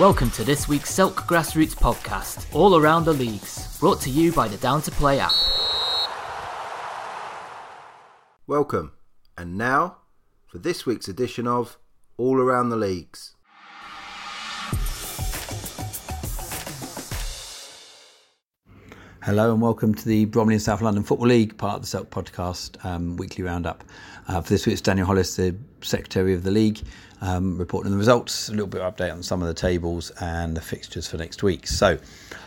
Welcome to this week's Selk Grassroots podcast, all around the leagues, brought to you by the Down to Play app. Welcome, and now for this week's edition of All Around the Leagues. Hello and welcome to the Bromley and South London Football League, part of the Selk podcast um, weekly roundup. Uh, for this week, it's Daniel Hollis, the Secretary of the League, um, reporting on the results, a little bit of update on some of the tables and the fixtures for next week. So,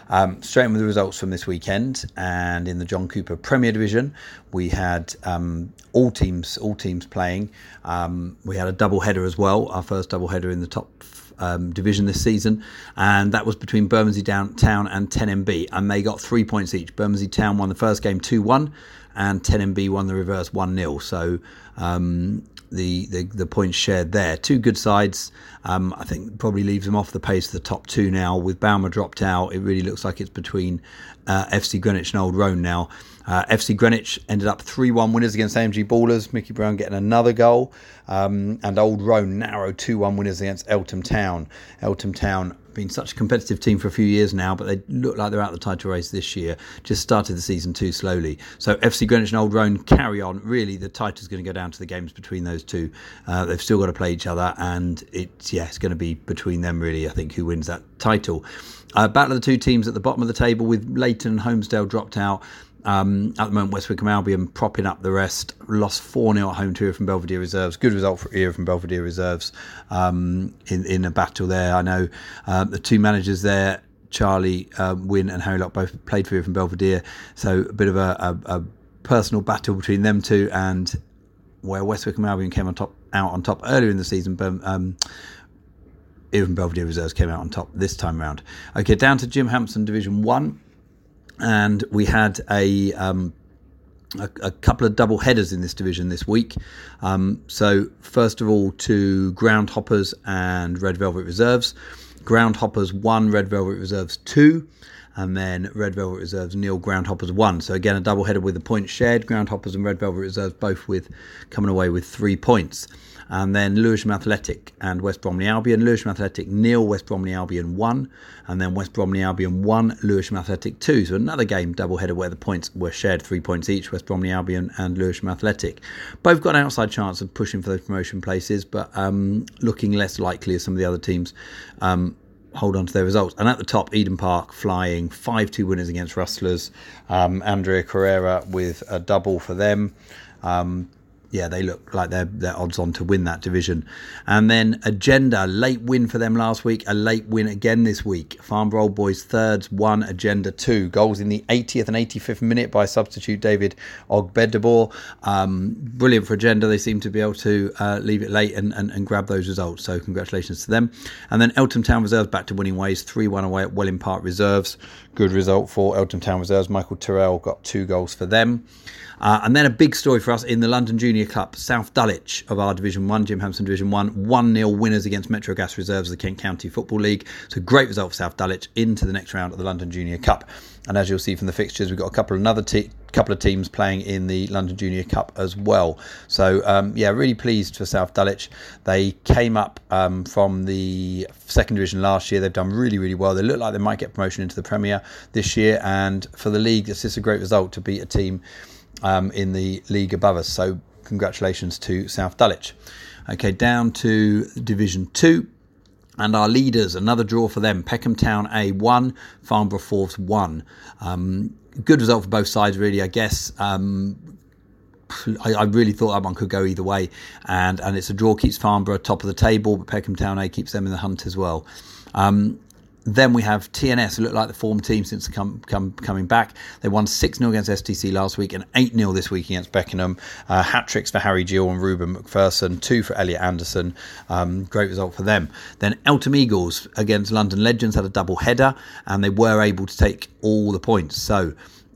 um, straight in with the results from this weekend, and in the John Cooper Premier Division, we had um, all teams all teams playing. Um, we had a double header as well, our first double header in the top um, division this season, and that was between Bermondsey Town and 10MB, and they got three points each. Bermondsey Town won the first game 2 1, and 10MB won the reverse 1 0. So um, the, the, the points shared there. Two good sides. Um, I think probably leaves them off the pace of the top two now. With Baumer dropped out, it really looks like it's between uh, FC Greenwich and Old Roan now. Uh, FC Greenwich ended up 3 1 winners against AMG Ballers. Mickey Brown getting another goal. Um, and Old Roan narrow 2 1 winners against Eltham Town. Eltham Town been such a competitive team for a few years now, but they look like they're out of the title race this year. Just started the season too slowly. So FC Greenwich and Old Roan carry on. Really, the title's going to go down to the games between those two. Uh, they've still got to play each other, and it's yeah, it's going to be between them really. I think who wins that title. Uh, battle of the two teams at the bottom of the table with Leighton and Holmesdale dropped out. Um, at the moment, West Wickham Albion propping up the rest. Lost 4 0 at home to from Belvedere Reserves. Good result for Era from Belvedere Reserves um, in, in a battle there. I know um, the two managers there, Charlie uh, Wynn and Harry Locke, both played for Era from Belvedere. So a bit of a, a, a, personal battle between them two. And where West Wickham Albion came on top, out on top earlier in the season, but. Um, even Belvedere Reserves came out on top this time round. Okay, down to Jim Hampson Division 1 and we had a, um, a, a couple of double headers in this division this week. Um, so first of all, to Groundhoppers and Red Velvet Reserves. Groundhoppers one, Red Velvet Reserves two and then Red Velvet Reserves nil, Groundhoppers one. So again, a double header with the points shared. Groundhoppers and Red Velvet Reserves both with coming away with three points and then Lewisham Athletic and West Bromley Albion. Lewisham Athletic nil, West Bromley Albion one, and then West Bromley Albion one, Lewisham Athletic two. So another game double header where the points were shared three points each, West Bromley Albion and Lewisham Athletic. Both got an outside chance of pushing for those promotion places, but um, looking less likely as some of the other teams. Um, hold on to their results. And at the top, Eden Park flying 5 2 winners against Rustlers. Um, Andrea Carrera with a double for them. Um, yeah, they look like they're they're odds on to win that division. And then Agenda, late win for them last week, a late win again this week. Farnborough Old Boys thirds, one Agenda two. Goals in the 80th and 85th minute by substitute David Ogbedabor. Um, brilliant for Agenda. They seem to be able to uh, leave it late and, and, and, grab those results. So congratulations to them. And then Eltham Town Reserves back to winning ways, 3 1 away at Welling Park Reserves. Good result for Eltham Town Reserves. Michael Terrell got two goals for them. Uh, and then a big story for us in the London Junior Cup, South Dulwich of our Division 1, Jim Hampson Division 1, 1 0 winners against Metro Gas Reserves of the Kent County Football League. So great result for South Dulwich into the next round of the London Junior Cup. And as you'll see from the fixtures, we've got a couple of another te- couple of teams playing in the London Junior Cup as well. So um, yeah, really pleased for South Dulwich. They came up um, from the second division last year. They've done really really well. They look like they might get promotion into the Premier this year. And for the league, it's just a great result to beat a team um, in the league above us. So congratulations to South Dulwich. Okay, down to Division 2. And our leaders, another draw for them. Peckham Town A 1, Farnborough Fourth 1. Um, good result for both sides, really, I guess. Um, I, I, really thought that one could go either way. And, and it's a draw, keeps Farnborough top of the table, but Peckham Town A keeps them in the hunt as well. Um, then we have TNS, who look like the form team since come, come, coming back. They won 6 0 against STC last week and 8 0 this week against Beckenham. Uh, hat tricks for Harry Gill and Ruben McPherson, two for Elliot Anderson. Um, great result for them. Then Eltham Eagles against London Legends had a double header and they were able to take all the points. So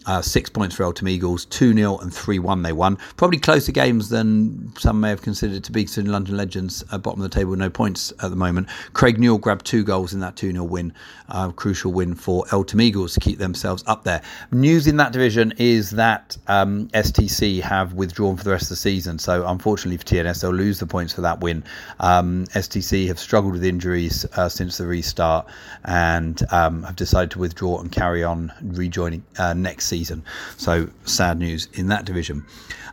Uh, six points for Eltham Eagles, 2 0 and 3 1 they won. Probably closer games than some may have considered to be, considering London Legends at bottom of the table no points at the moment. Craig Newell grabbed two goals in that 2 0 win, uh, crucial win for Eltham Eagles to keep themselves up there. News in that division is that um, STC have withdrawn for the rest of the season, so unfortunately for TNS, they'll lose the points for that win. Um, STC have struggled with injuries uh, since the restart and um, have decided to withdraw and carry on rejoining uh, next season season. So sad news in that division.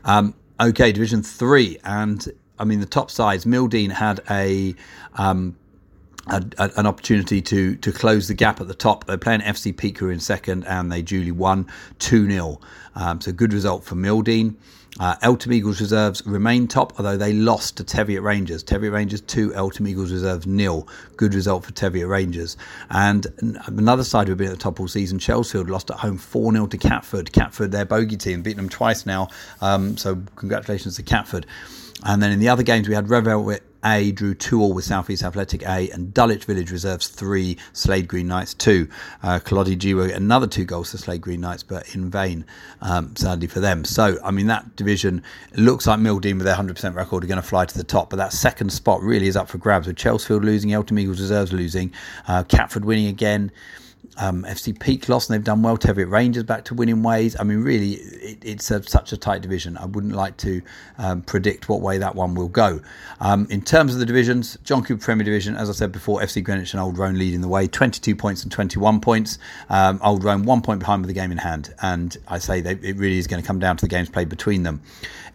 Um, okay, Division Three, and I mean the top sides. Mildeen had a um, a, a, an opportunity to to close the gap at the top. They're playing FC Peak in second, and they duly won 2 0. Um, so, good result for Mildeen. Uh, Eltham Eagles reserves remain top, although they lost to Teviot Rangers. Teviot Rangers 2, Eltham Eagles reserves nil. Good result for Teviot Rangers. And another side who've been at the top all season, Chelsfield, lost at home 4 0 to Catford. Catford, their bogey team, beaten them twice now. Um, so congratulations to Catford. And then in the other games, we had Revel a drew 2 all with Southeast Athletic A, and Dulwich Village reserves 3, Slade Green Knights 2. Uh, Kalodi Jiwa another two goals for Slade Green Knights, but in vain, um, sadly for them. So, I mean, that division looks like Mildeen with their 100% record are going to fly to the top, but that second spot really is up for grabs with Chelsfield losing, Eltham Eagles reserves losing, uh, Catford winning again. Um, FC Peak lost and they've done well. Teviot Rangers back to winning ways. I mean, really, it, it's a, such a tight division. I wouldn't like to um, predict what way that one will go. Um, in terms of the divisions, John Cooper Premier Division, as I said before, FC Greenwich and Old Roan leading the way, 22 points and 21 points. Um, Old Roan one point behind with the game in hand, and I say they, it really is going to come down to the games played between them.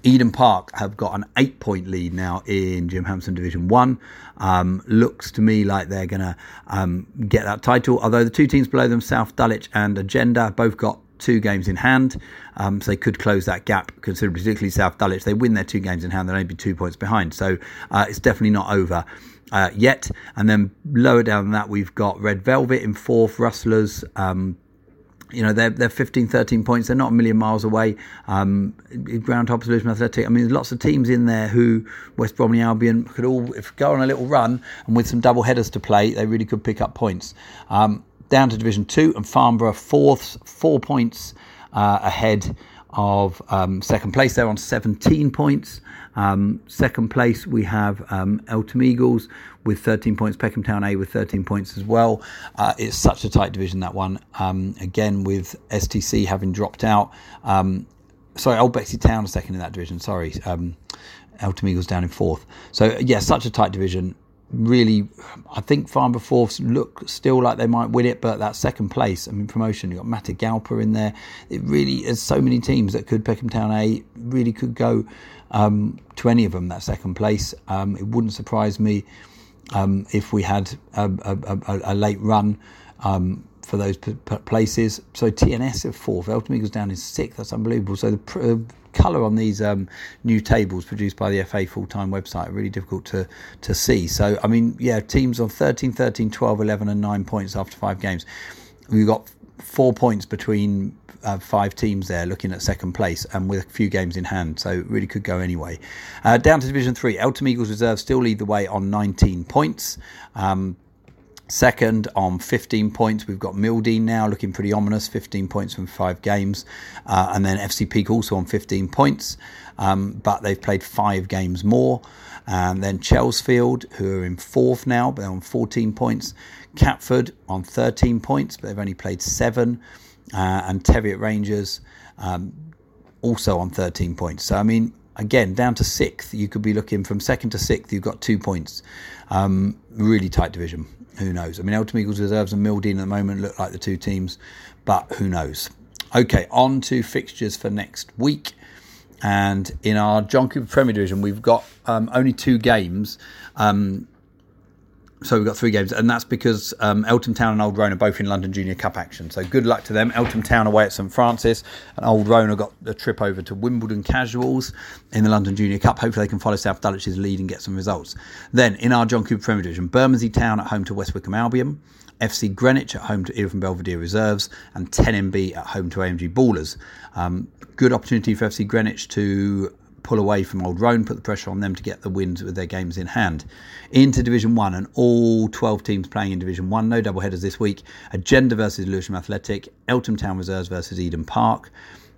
Eden Park have got an eight point lead now in Jim Hampson Division 1. Um, looks to me like they're going to um, get that title, although the two teams below them, South Dulwich and Agenda, both got two games in hand, um, so they could close that gap considerably, particularly South Dulwich. They win their two games in hand, they'll only be two points behind, so uh, it's definitely not over. Uh, yet, and then lower down than that, we've got Red Velvet in fourth, Rustlers um, you know they're they're 15 13 points. They're not a million miles away. Um ground top solution athletic. I mean there's lots of teams in there who west bromley albion could all if go on a little run and with some double headers to play they really could pick up points. Um, down to division 2 and farnborough fourth four points uh, ahead of um, second place they're on 17 points um, second place, we have um, Eltham Eagles with 13 points, Peckham Town A with 13 points as well. Uh, it's such a tight division, that one. Um, again, with STC having dropped out. Um, sorry, Old Bexley Town second in that division. Sorry. Um, Eltham Eagles down in fourth. So, yeah, such a tight division really, I think Farnborough Fourths look still like they might win it, but that second place, I mean, promotion, you've got Matagalpa in there. It really is so many teams that could, Peckham Town A really could go um, to any of them, that second place. Um, it wouldn't surprise me um, if we had a, a, a, a late run um, for those p- p- places. So TNS at fourth, Eltham Eagles down in sixth. That's unbelievable. So the pr- uh, colour on these um, new tables produced by the FA full time website are really difficult to, to see. So, I mean, yeah, teams on 13, 13, 12, 11, and 9 points after five games. We've got four points between uh, five teams there looking at second place and with a few games in hand, so really could go anyway. Uh, down to Division 3, Eltham Eagles Reserve still lead the way on 19 points. Um, Second on 15 points, we've got Mildeen now looking pretty ominous, 15 points from five games. Uh, and then FC Peak also on 15 points, um, but they've played five games more. And then Chelsfield, who are in fourth now, but on 14 points. Catford on 13 points, but they've only played seven. Uh, and Teviot Rangers um, also on 13 points. So, I mean, again, down to sixth, you could be looking from second to sixth, you've got two points. Um, really tight division who knows? I mean, Eltham Eagles reserves and Mildeen at the moment look like the two teams, but who knows? Okay, on to fixtures for next week. And in our John Cooper Premier Division, we've got um, only two games. Um, so we've got three games, and that's because um, Eltham Town and Old Roan are both in London Junior Cup action. So good luck to them. Eltham Town away at St Francis, and Old Roan have got a trip over to Wimbledon Casuals in the London Junior Cup. Hopefully they can follow South Dulwich's lead and get some results. Then in our John Cooper Premier Division, Bermondsey Town at home to West Wickham Albion. FC Greenwich at home to Erith Belvedere Reserves and 10MB at home to AMG Ballers. Um, good opportunity for FC Greenwich to pull away from Old Roan, put the pressure on them to get the wins with their games in hand. Into Division 1, and all 12 teams playing in Division 1, no double headers this week. Agenda versus Lewisham Athletic, Eltham Town Reserves versus Eden Park.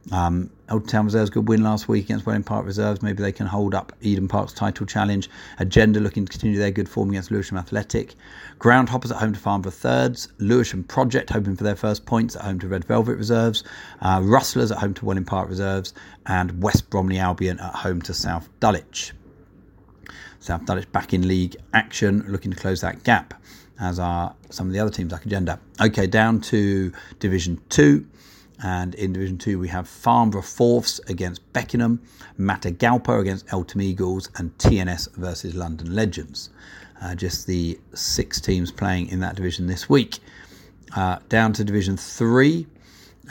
Um, Old Town Reserves good win last week against Welling Park Reserves. Maybe they can hold up Eden Park's title challenge. Agenda looking to continue their good form against Lewisham Athletic. Groundhoppers at home to Farnborough Thirds. Lewisham Project hoping for their first points at home to Red Velvet Reserves. Uh, Rustlers at home to Welling Park Reserves. And West Bromley Albion at home to South Dulwich. South Dulwich back in league action, looking to close that gap, as are some of the other teams like Agenda. Okay, down to Division 2. And in Division 2, we have Farnborough Fourths against Beckenham, Matagalpa against Eltham Eagles, and TNS versus London Legends. Uh, just the six teams playing in that division this week. Uh, down to Division 3.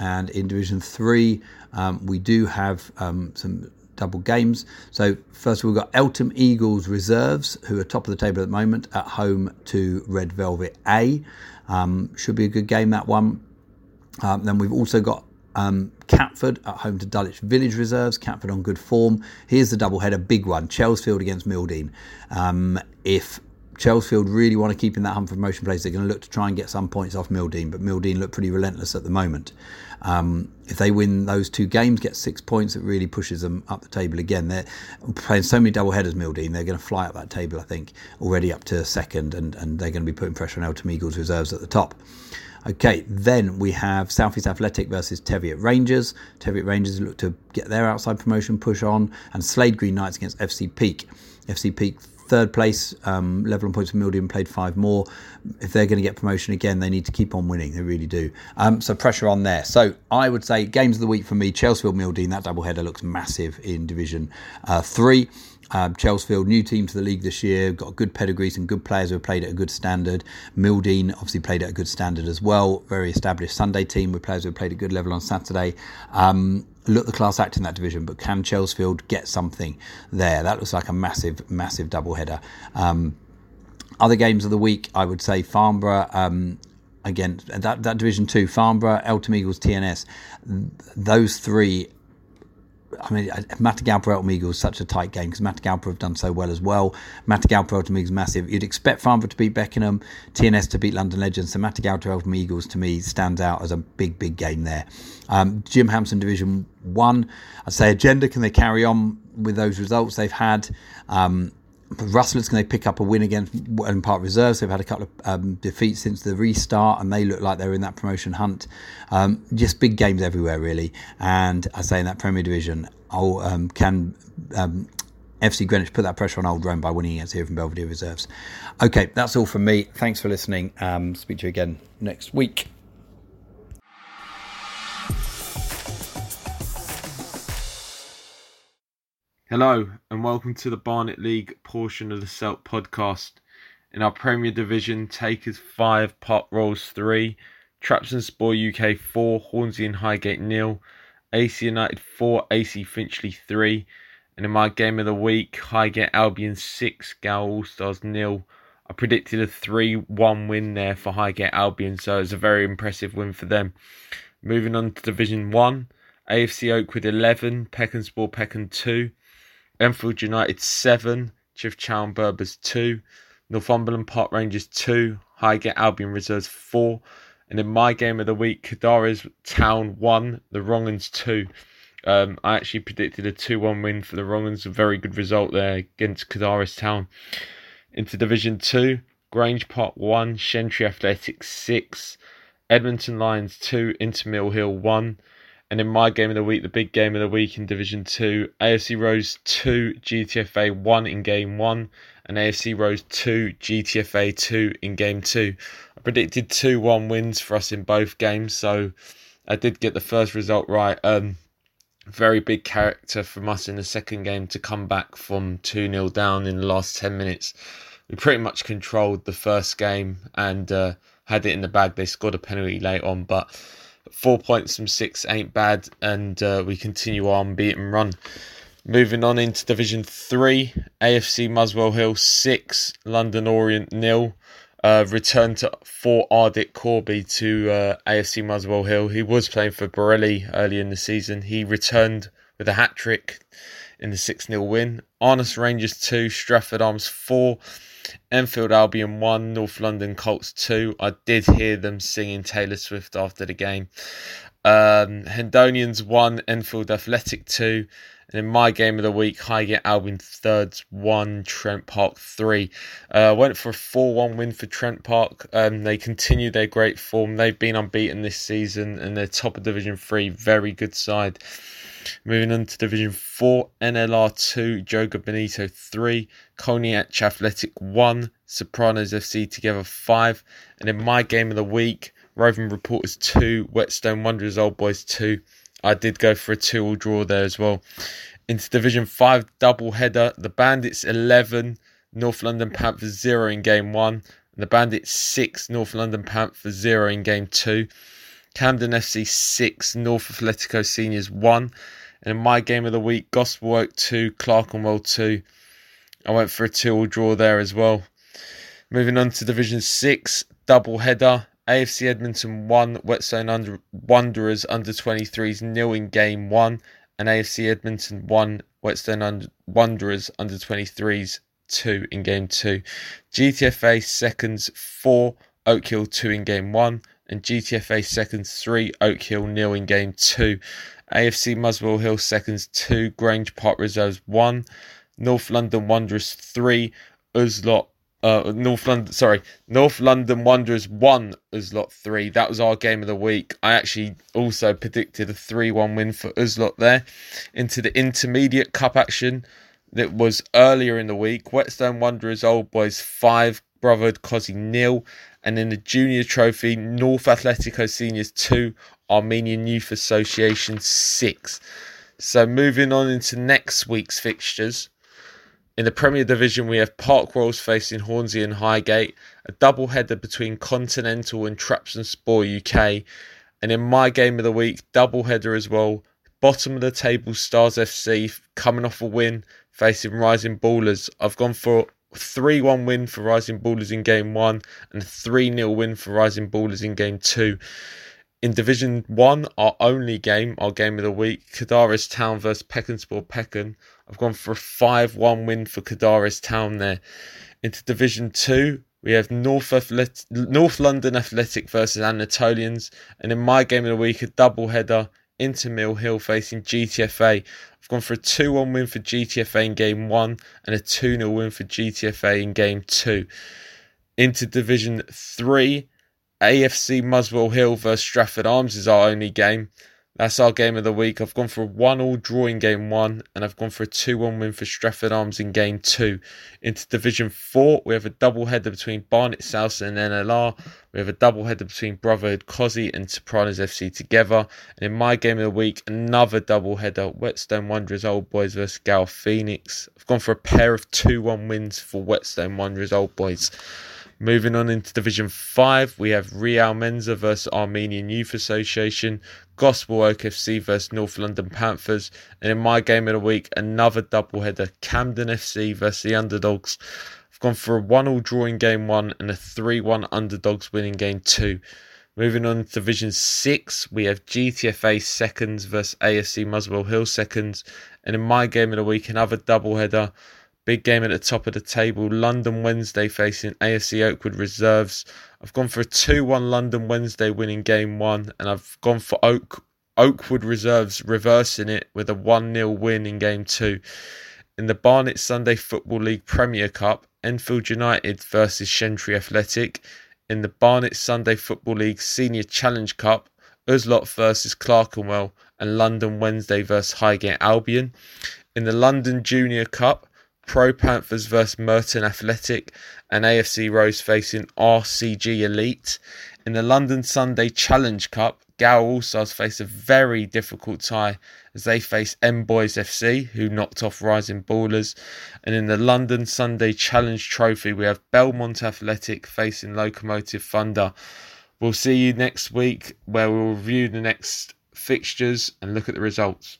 And in Division 3, um, we do have um, some double games. So, first, of all, we've got Eltham Eagles Reserves, who are top of the table at the moment, at home to Red Velvet A. Um, should be a good game, that one. Um, then we've also got um, Catford at home to Dulwich Village Reserves. Catford on good form. Here's the double header, big one. Chelsfield against Mildeen. Um, if Chelsfield really want to keep in that hunt for promotion place, they're going to look to try and get some points off Mildeen, but Mildeen look pretty relentless at the moment. Um, if they win those two games, get six points, it really pushes them up the table again. They're playing so many double headers, Mildeen, they're going to fly up that table, I think, already up to second, and, and they're going to be putting pressure on Eltham Eagles reserves at the top. Okay, then we have Southeast Athletic versus Teviot Rangers. Teviot Rangers look to get their outside promotion push on, and Slade Green Knights against FC Peak. FC Peak third place, um, level on points for Mildeen, played five more. If they're going to get promotion again, they need to keep on winning. They really do. Um, so pressure on there. So I would say games of the week for me: Chelsfield, Mildeen. That double header looks massive in Division uh, Three. Um, Chelsfield, new team to the league this year, got good pedigrees and good players who have played at a good standard. Mildeen obviously played at a good standard as well. Very established Sunday team with players who have played at a good level on Saturday. Um, look the class act in that division, but can Chelsfield get something there? That looks like a massive, massive double header. Um, other games of the week, I would say Farnborough. Um, again, that, that division two, Farnborough, Eltham Eagles, TNS. Those three I mean, Matagalpa Eagles is such a tight game because Matagalpa have done so well as well. Matagalpa Eltham Eagles massive. You'd expect Farnborough to beat Beckenham, TNS to beat London Legends. So Matagalpa Eltham Eagles to me stands out as a big, big game there. Um, Jim Hampson Division 1, I'd say Agenda, can they carry on with those results they've had? Um, Rustlers can they pick up a win against Welling Park Reserves? They've had a couple of um, defeats since the restart, and they look like they're in that promotion hunt. Um, just big games everywhere, really. And I say in that Premier Division, oh, um, can um, FC Greenwich put that pressure on Old Roan by winning against here from Belvedere Reserves? Okay, that's all from me. Thanks for listening. Um, speak to you again next week. Hello, and welcome to the Barnet League portion of the Celt podcast. In our Premier Division, Takers 5, Park Royals 3, Traps and Trabzonspor UK 4, Hornsey and Highgate nil, AC United 4, AC Finchley 3, and in my game of the week, Highgate Albion 6, Gal All Stars nil. I predicted a 3 1 win there for Highgate Albion, so it's a very impressive win for them. Moving on to Division 1, AFC Oakwood 11, Peckenspor Peckham 2. Enfield United 7, Chifchown Berbers 2, Northumberland Park Rangers 2, Highgate Albion Reserves 4, and in my game of the week, Kadaras Town 1, the Wrongans 2. Um, I actually predicted a 2 1 win for the Wrongans, a very good result there against Kadaras Town. Into Division 2, Grange Park 1, Shentry Athletics 6, Edmonton Lions 2, Inter Mill Hill 1. And in my game of the week, the big game of the week in Division 2, AFC Rose 2, GTFA 1 in Game 1, and AFC Rose 2, GTFA 2 in Game 2. I predicted 2 1 wins for us in both games, so I did get the first result right. Um, very big character from us in the second game to come back from 2 0 down in the last 10 minutes. We pretty much controlled the first game and uh, had it in the bag. They scored a penalty late on, but Four points from six ain't bad, and uh, we continue our unbeaten run. Moving on into Division 3, AFC Muswell Hill 6, London Orient nil. Uh, return to for Ardit Corby to uh, AFC Muswell Hill. He was playing for Borelli early in the season. He returned with a hat trick in the 6 0 win. Arnos Rangers 2, Stratford Arms 4, Enfield Albion 1, North London Colts 2. I did hear them singing Taylor Swift after the game. Um, Hendonians 1, Enfield Athletic 2. And in my game of the week, Highgate Albion thirds one, Trent Park three. Uh, went for a four one win for Trent Park. Um, they continue their great form. They've been unbeaten this season, and they're top of Division Three. Very good side. Moving on to Division 4, NLR 2, Joga Bonito 3, Colney Athletic 1, Sopranos FC together 5. And in my game of the week, Roving Reporters 2, Whetstone Wanderers Old Boys 2. I did go for a 2 all draw there as well. Into Division 5 double header, the Bandits 11, North London Panthers 0 in game 1, and the Bandits 6, North London Panthers 0 in game 2. Camden FC 6, North Athletico Seniors 1. And in my game of the week, Gospel Oak 2, Clerkenwell 2. I went for a 2 all draw there as well. Moving on to Division 6, double header. AFC Edmonton 1, Whetstone under, Wanderers under 23s nil in game 1, and AFC Edmonton 1, Whetstone under, Wanderers under 23s 2 in game 2. GTFA seconds 4, Oak Hill 2 in game 1, and GTFA seconds 3, Oak Hill nil in game 2. AFC Muswell Hill seconds 2, Grange Park Reserves 1, North London Wanderers 3, Uslot uh, North London, sorry, North London Wanderers won Uslot 3. That was our game of the week. I actually also predicted a 3 1 win for Uslot there. Into the intermediate cup action that was earlier in the week, Whetstone Wanderers Old Boys 5, Brotherhood Cosy nil. And in the junior trophy, North Athletico Seniors 2, Armenian Youth Association 6. So moving on into next week's fixtures. In the Premier Division, we have Park Royals facing Hornsey and Highgate, a double header between Continental and Traps and Trabzonspor UK, and in my game of the week, double header as well. Bottom of the table, Stars FC coming off a win facing Rising Ballers. I've gone for 3 1 win for Rising Ballers in game one and a 3 0 win for Rising Ballers in game two. In Division 1, our only game, our game of the week, Cadaris Town versus Peckenspor Pecken. I've gone for a 5 1 win for Cadaris Town there. Into Division 2, we have North, Athlet- North London Athletic versus Anatolians. And in my game of the week, a double header Inter Mill Hill facing GTFA. I've gone for a 2 1 win for GTFA in game 1 and a 2 0 win for GTFA in game 2. Into Division 3, AFC Muswell Hill versus Stratford Arms is our only game. That's our game of the week. I've gone for a one all draw in game one, and I've gone for a 2 1 win for Stratford Arms in game two. Into Division 4, we have a double header between Barnet South and NLR. We have a double header between Brotherhood Cosy and Sopranos FC together. And in my game of the week, another double header Whetstone Wanderers Old Boys versus Gal Phoenix. I've gone for a pair of 2 1 wins for Whetstone Wanderers Old Boys. Moving on into Division 5, we have Real Menza versus Armenian Youth Association, Gospel Oak FC versus North London Panthers, and in my game of the week, another doubleheader Camden FC versus the Underdogs. I've gone for a 1 all draw in game 1 and a 3 1 Underdogs win in game 2. Moving on to Division 6, we have GTFA seconds versus AFC Muswell Hill seconds, and in my game of the week, another doubleheader. Big game at the top of the table. London Wednesday facing AFC Oakwood Reserves. I've gone for a 2 1 London Wednesday winning game one, and I've gone for Oak Oakwood Reserves reversing it with a 1 0 win in game two. In the Barnet Sunday Football League Premier Cup, Enfield United versus Shentry Athletic. In the Barnet Sunday Football League Senior Challenge Cup, Uslot versus Clerkenwell and London Wednesday versus Highgate Albion. In the London Junior Cup, Pro Panthers versus Merton Athletic, and AFC Rose facing RCG Elite. In the London Sunday Challenge Cup, Gow All Stars face a very difficult tie as they face M Boys FC, who knocked off Rising Ballers. And in the London Sunday Challenge Trophy, we have Belmont Athletic facing Locomotive Thunder. We'll see you next week where we'll review the next fixtures and look at the results.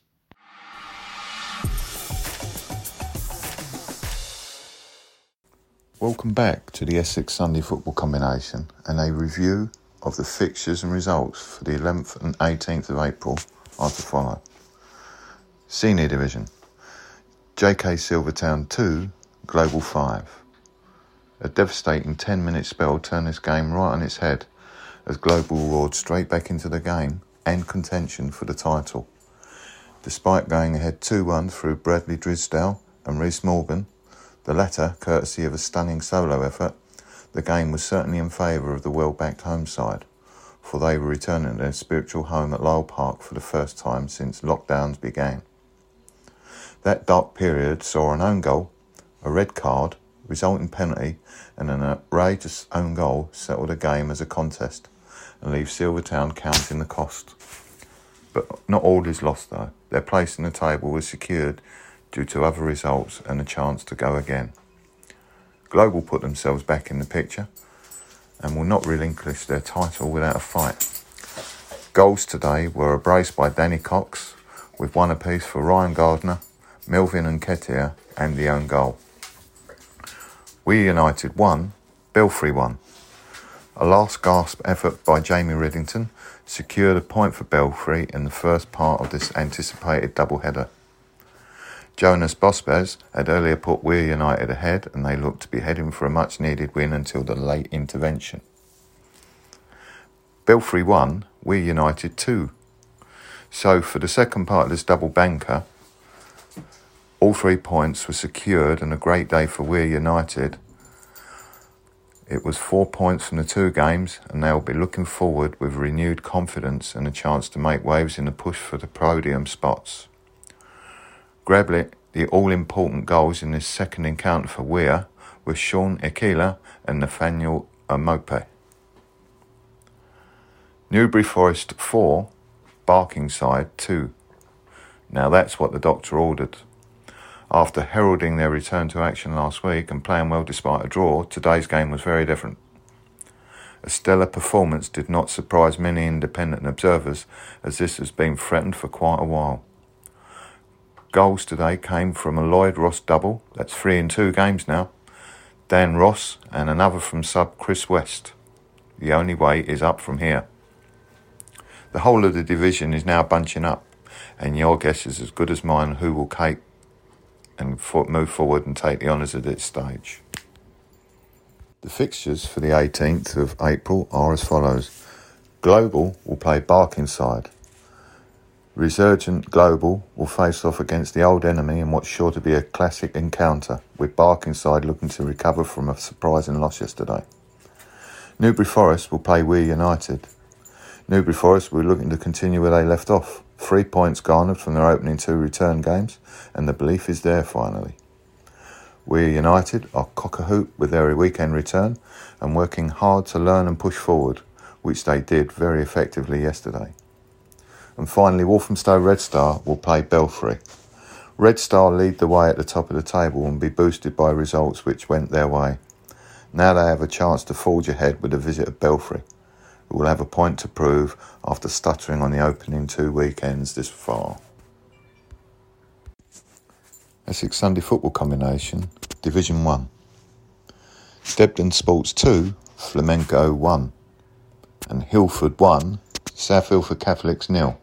Welcome back to the Essex Sunday Football Combination and a review of the fixtures and results for the 11th and 18th of April are to follow. Senior Division JK Silvertown 2, Global 5. A devastating 10 minute spell turned this game right on its head as Global roared straight back into the game and contention for the title. Despite going ahead 2 1 through Bradley Drisdale and Reese Morgan, the latter courtesy of a stunning solo effort, the game was certainly in favour of the well backed home side, for they were returning to their spiritual home at Lyall Park for the first time since lockdowns began. That dark period saw an own goal, a red card, resulting penalty, and an outrageous own goal settle the game as a contest and leave Silvertown counting the cost. But not all is lost though. Their place in the table was secured due to other results and a chance to go again. Global put themselves back in the picture and will not relinquish their title without a fight. Goals today were a brace by Danny Cox, with one apiece for Ryan Gardner, Melvin and Ketia, and the own goal. Weir United won, Belfry won. A last gasp effort by Jamie Reddington secured a point for Belfry in the first part of this anticipated double-header. Jonas Bospaz had earlier put Weir United ahead and they looked to be heading for a much needed win until the late intervention. Belfry won, Weir United 2. So for the second part of this double banker, all three points were secured and a great day for Weir United. It was four points from the two games and they'll be looking forward with renewed confidence and a chance to make waves in the push for the podium spots. Grablit the all-important goals in this second encounter for Weir with Sean Ekela and Nathaniel Amope. Newbury Forest 4, Barkingside 2. Now that's what the doctor ordered. After heralding their return to action last week and playing well despite a draw, today's game was very different. A stellar performance did not surprise many independent observers, as this has been threatened for quite a while. Goals today came from a Lloyd Ross double, that's three in two games now, Dan Ross, and another from sub Chris West. The only way is up from here. The whole of the division is now bunching up, and your guess is as good as mine who will take and move forward and take the honours at this stage. The fixtures for the 18th of April are as follows. Global will play Barkingside. Resurgent Global will face off against the old enemy in what's sure to be a classic encounter, with Barkingside looking to recover from a surprising loss yesterday. Newbury Forest will play Weir United. Newbury Forest will be looking to continue where they left off. Three points garnered from their opening two return games, and the belief is there finally. Weir United are cock a hoop with their weekend return and working hard to learn and push forward, which they did very effectively yesterday. And finally, Walthamstow Red Star will play Belfry. Red Star lead the way at the top of the table and be boosted by results which went their way. Now they have a chance to forge ahead with a visit of Belfry who will have a point to prove after stuttering on the opening two weekends this far. Essex Sunday football combination, Division 1. Debden Sports 2, Flamenco 1. And Hillford 1, South Ilford Catholics nil.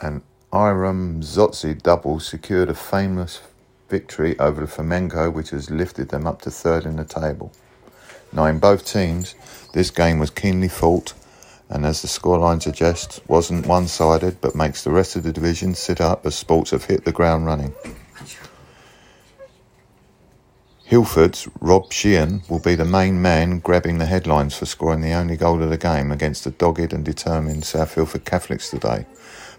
And Iram Zotzi double secured a famous victory over the Flamenco, which has lifted them up to third in the table. Now, in both teams, this game was keenly fought, and as the scoreline suggests, wasn't one sided but makes the rest of the division sit up as sports have hit the ground running. Hilford's Rob Sheehan will be the main man grabbing the headlines for scoring the only goal of the game against the dogged and determined South Ilford Catholics today.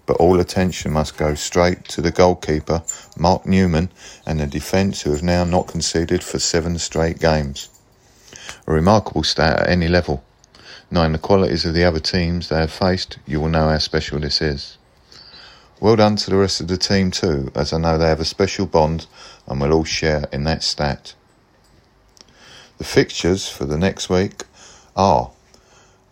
But all attention must go straight to the goalkeeper, Mark Newman, and the defence who have now not conceded for seven straight games a remarkable stat at any level. Knowing the qualities of the other teams they have faced, you will know how special this is. Well done to the rest of the team too, as I know they have a special bond and will all share in that stat. The fixtures for the next week are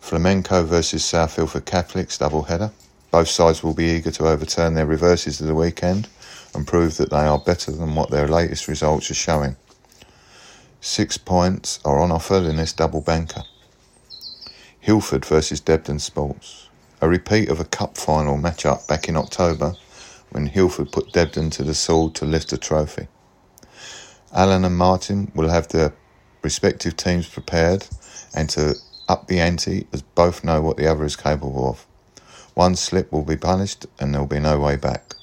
Flamenco versus South Ilford Catholics double header. Both sides will be eager to overturn their reverses of the weekend and prove that they are better than what their latest results are showing. Six points are on offer in this double banker. Hilford versus Debden Sports. A repeat of a cup final match up back in October when Hilford put Debden to the sword to lift the trophy. Alan and Martin will have their respective teams prepared and to up the ante as both know what the other is capable of. One slip will be punished and there will be no way back.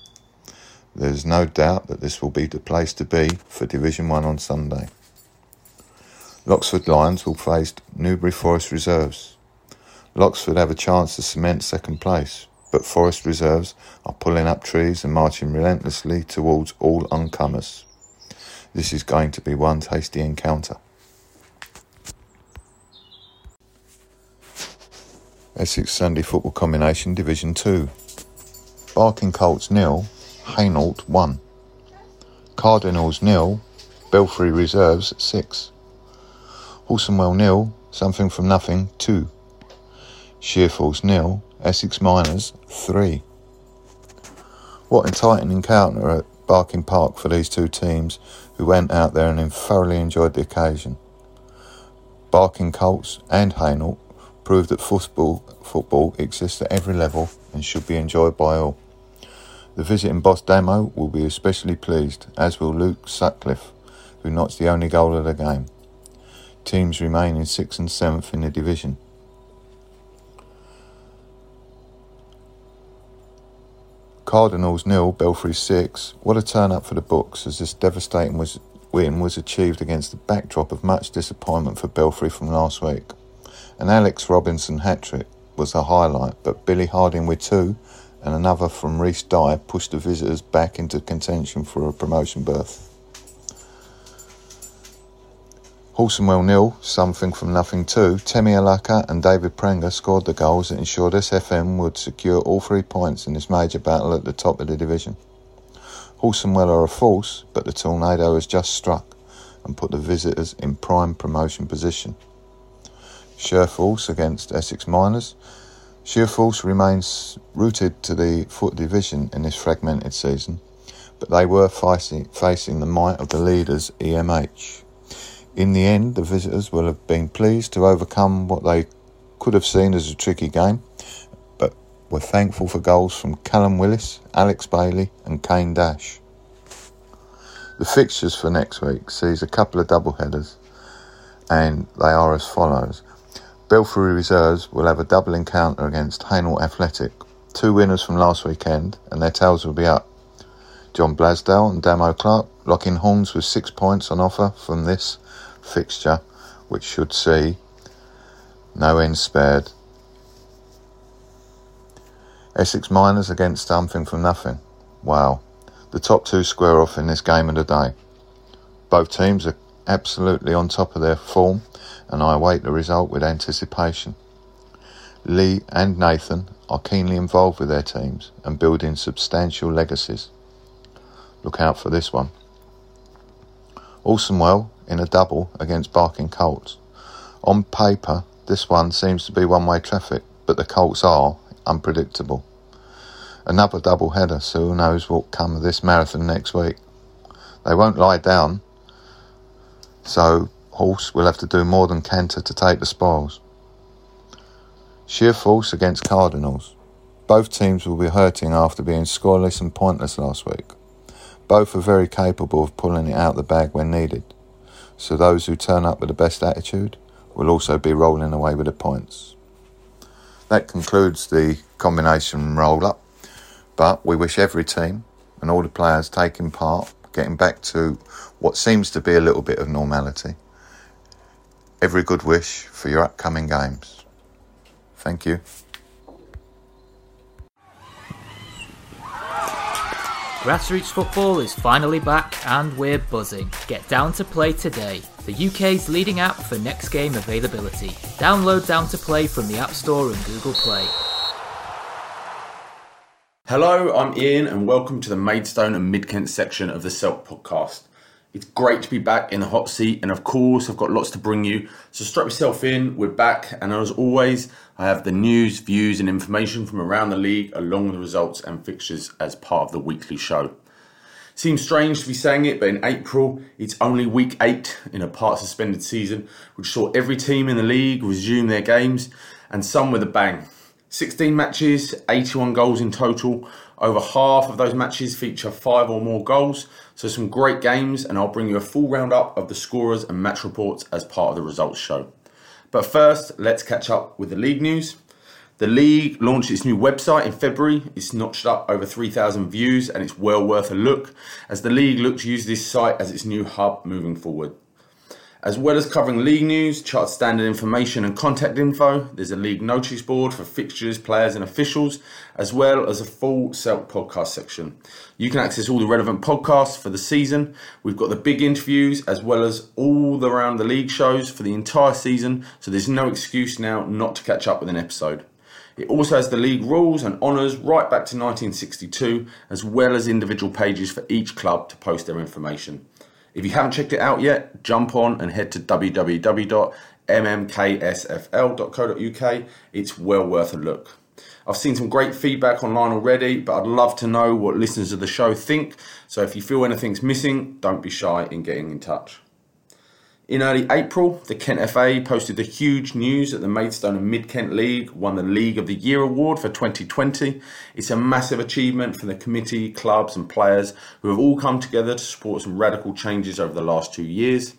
There is no doubt that this will be the place to be for Division 1 on Sunday. Loxford Lions will face Newbury Forest Reserves. Loxford have a chance to cement second place, but Forest Reserves are pulling up trees and marching relentlessly towards all oncomers. This is going to be one tasty encounter. Essex Sunday Football Combination Division 2. Barking Colts nil, Hainault 1. Cardinals nil, Belfry Reserves 6. Horsonwell nil, Something from Nothing 2. Sheerforce nil, Essex Miners 3. What a titan encounter at Barking Park for these two teams who went out there and thoroughly enjoyed the occasion. Barking Colts and Hainault proved that football, football exists at every level and should be enjoyed by all. The visiting boss Damo will be especially pleased, as will Luke Sutcliffe, who notched the only goal of the game. Teams remain in 6th and 7th in the division. Cardinals nil, Belfry six. What a turn up for the books as this devastating win was achieved against the backdrop of much disappointment for Belfry from last week. An Alex Robinson hat trick was a highlight, but Billy Harding with two and another from Reese Dye pushed the visitors back into contention for a promotion berth. Horsonwell nil, something from nothing too. Temi Alaka and David Pranger scored the goals that ensured SFM would secure all three points in this major battle at the top of the division. Horsonwell are a force, but the tornado has just struck and put the visitors in prime promotion position. Sheerforce against Essex Miners. Sheerforce remains rooted to the foot division in this fragmented season, but they were facing, facing the might of the leaders EMH. In the end, the visitors will have been pleased to overcome what they could have seen as a tricky game, but were thankful for goals from Callum Willis, Alex Bailey, and Kane Dash. The fixtures for next week sees a couple of double headers, and they are as follows. Belfry Reserves will have a double encounter against Hainault Athletic. Two winners from last weekend, and their tails will be up. John Blasdale and Damo Clark locking horns with six points on offer from this fixture, which should see no end spared. Essex Miners against something from nothing. Wow. The top two square off in this game of the day. Both teams are absolutely on top of their form, and I await the result with anticipation. Lee and Nathan are keenly involved with their teams and building substantial legacies. Look out for this one. Horsonwell in a double against Barking Colts. On paper, this one seems to be one way traffic, but the Colts are unpredictable. Another double header, so who knows what will come of this marathon next week. They won't lie down, so Horse will have to do more than canter to take the spoils. Sheer force against Cardinals. Both teams will be hurting after being scoreless and pointless last week. Both are very capable of pulling it out of the bag when needed so those who turn up with the best attitude will also be rolling away with the points. That concludes the combination roll up, but we wish every team and all the players taking part getting back to what seems to be a little bit of normality. Every good wish for your upcoming games. Thank you. Grassroots football is finally back and we're buzzing. Get Down to Play today, the UK's leading app for next game availability. Download Down to Play from the App Store and Google Play. Hello, I'm Ian, and welcome to the Maidstone and Mid Kent section of the Celt podcast. It's great to be back in the hot seat, and of course, I've got lots to bring you. So strap yourself in, we're back, and as always, I have the news, views, and information from around the league, along with the results and fixtures as part of the weekly show. Seems strange to be saying it, but in April, it's only week eight in a part suspended season, which saw every team in the league resume their games, and some with a bang. 16 matches, 81 goals in total. Over half of those matches feature five or more goals, so some great games, and I'll bring you a full roundup of the scorers and match reports as part of the results show. But first, let's catch up with the league news. The league launched its new website in February. It's notched up over 3,000 views and it's well worth a look as the league looks to use this site as its new hub moving forward. As well as covering league news, chart standard information and contact info, there's a league notice board for fixtures, players and officials, as well as a full Celt podcast section. You can access all the relevant podcasts for the season. We've got the big interviews as well as all the around the league shows for the entire season, so there's no excuse now not to catch up with an episode. It also has the league rules and honours right back to 1962, as well as individual pages for each club to post their information. If you haven't checked it out yet, jump on and head to www.mmksfl.co.uk. It's well worth a look. I've seen some great feedback online already, but I'd love to know what listeners of the show think. So if you feel anything's missing, don't be shy in getting in touch. In early April, the Kent FA posted the huge news that the Maidstone and Mid Kent League won the League of the Year award for 2020. It's a massive achievement for the committee, clubs, and players who have all come together to support some radical changes over the last two years.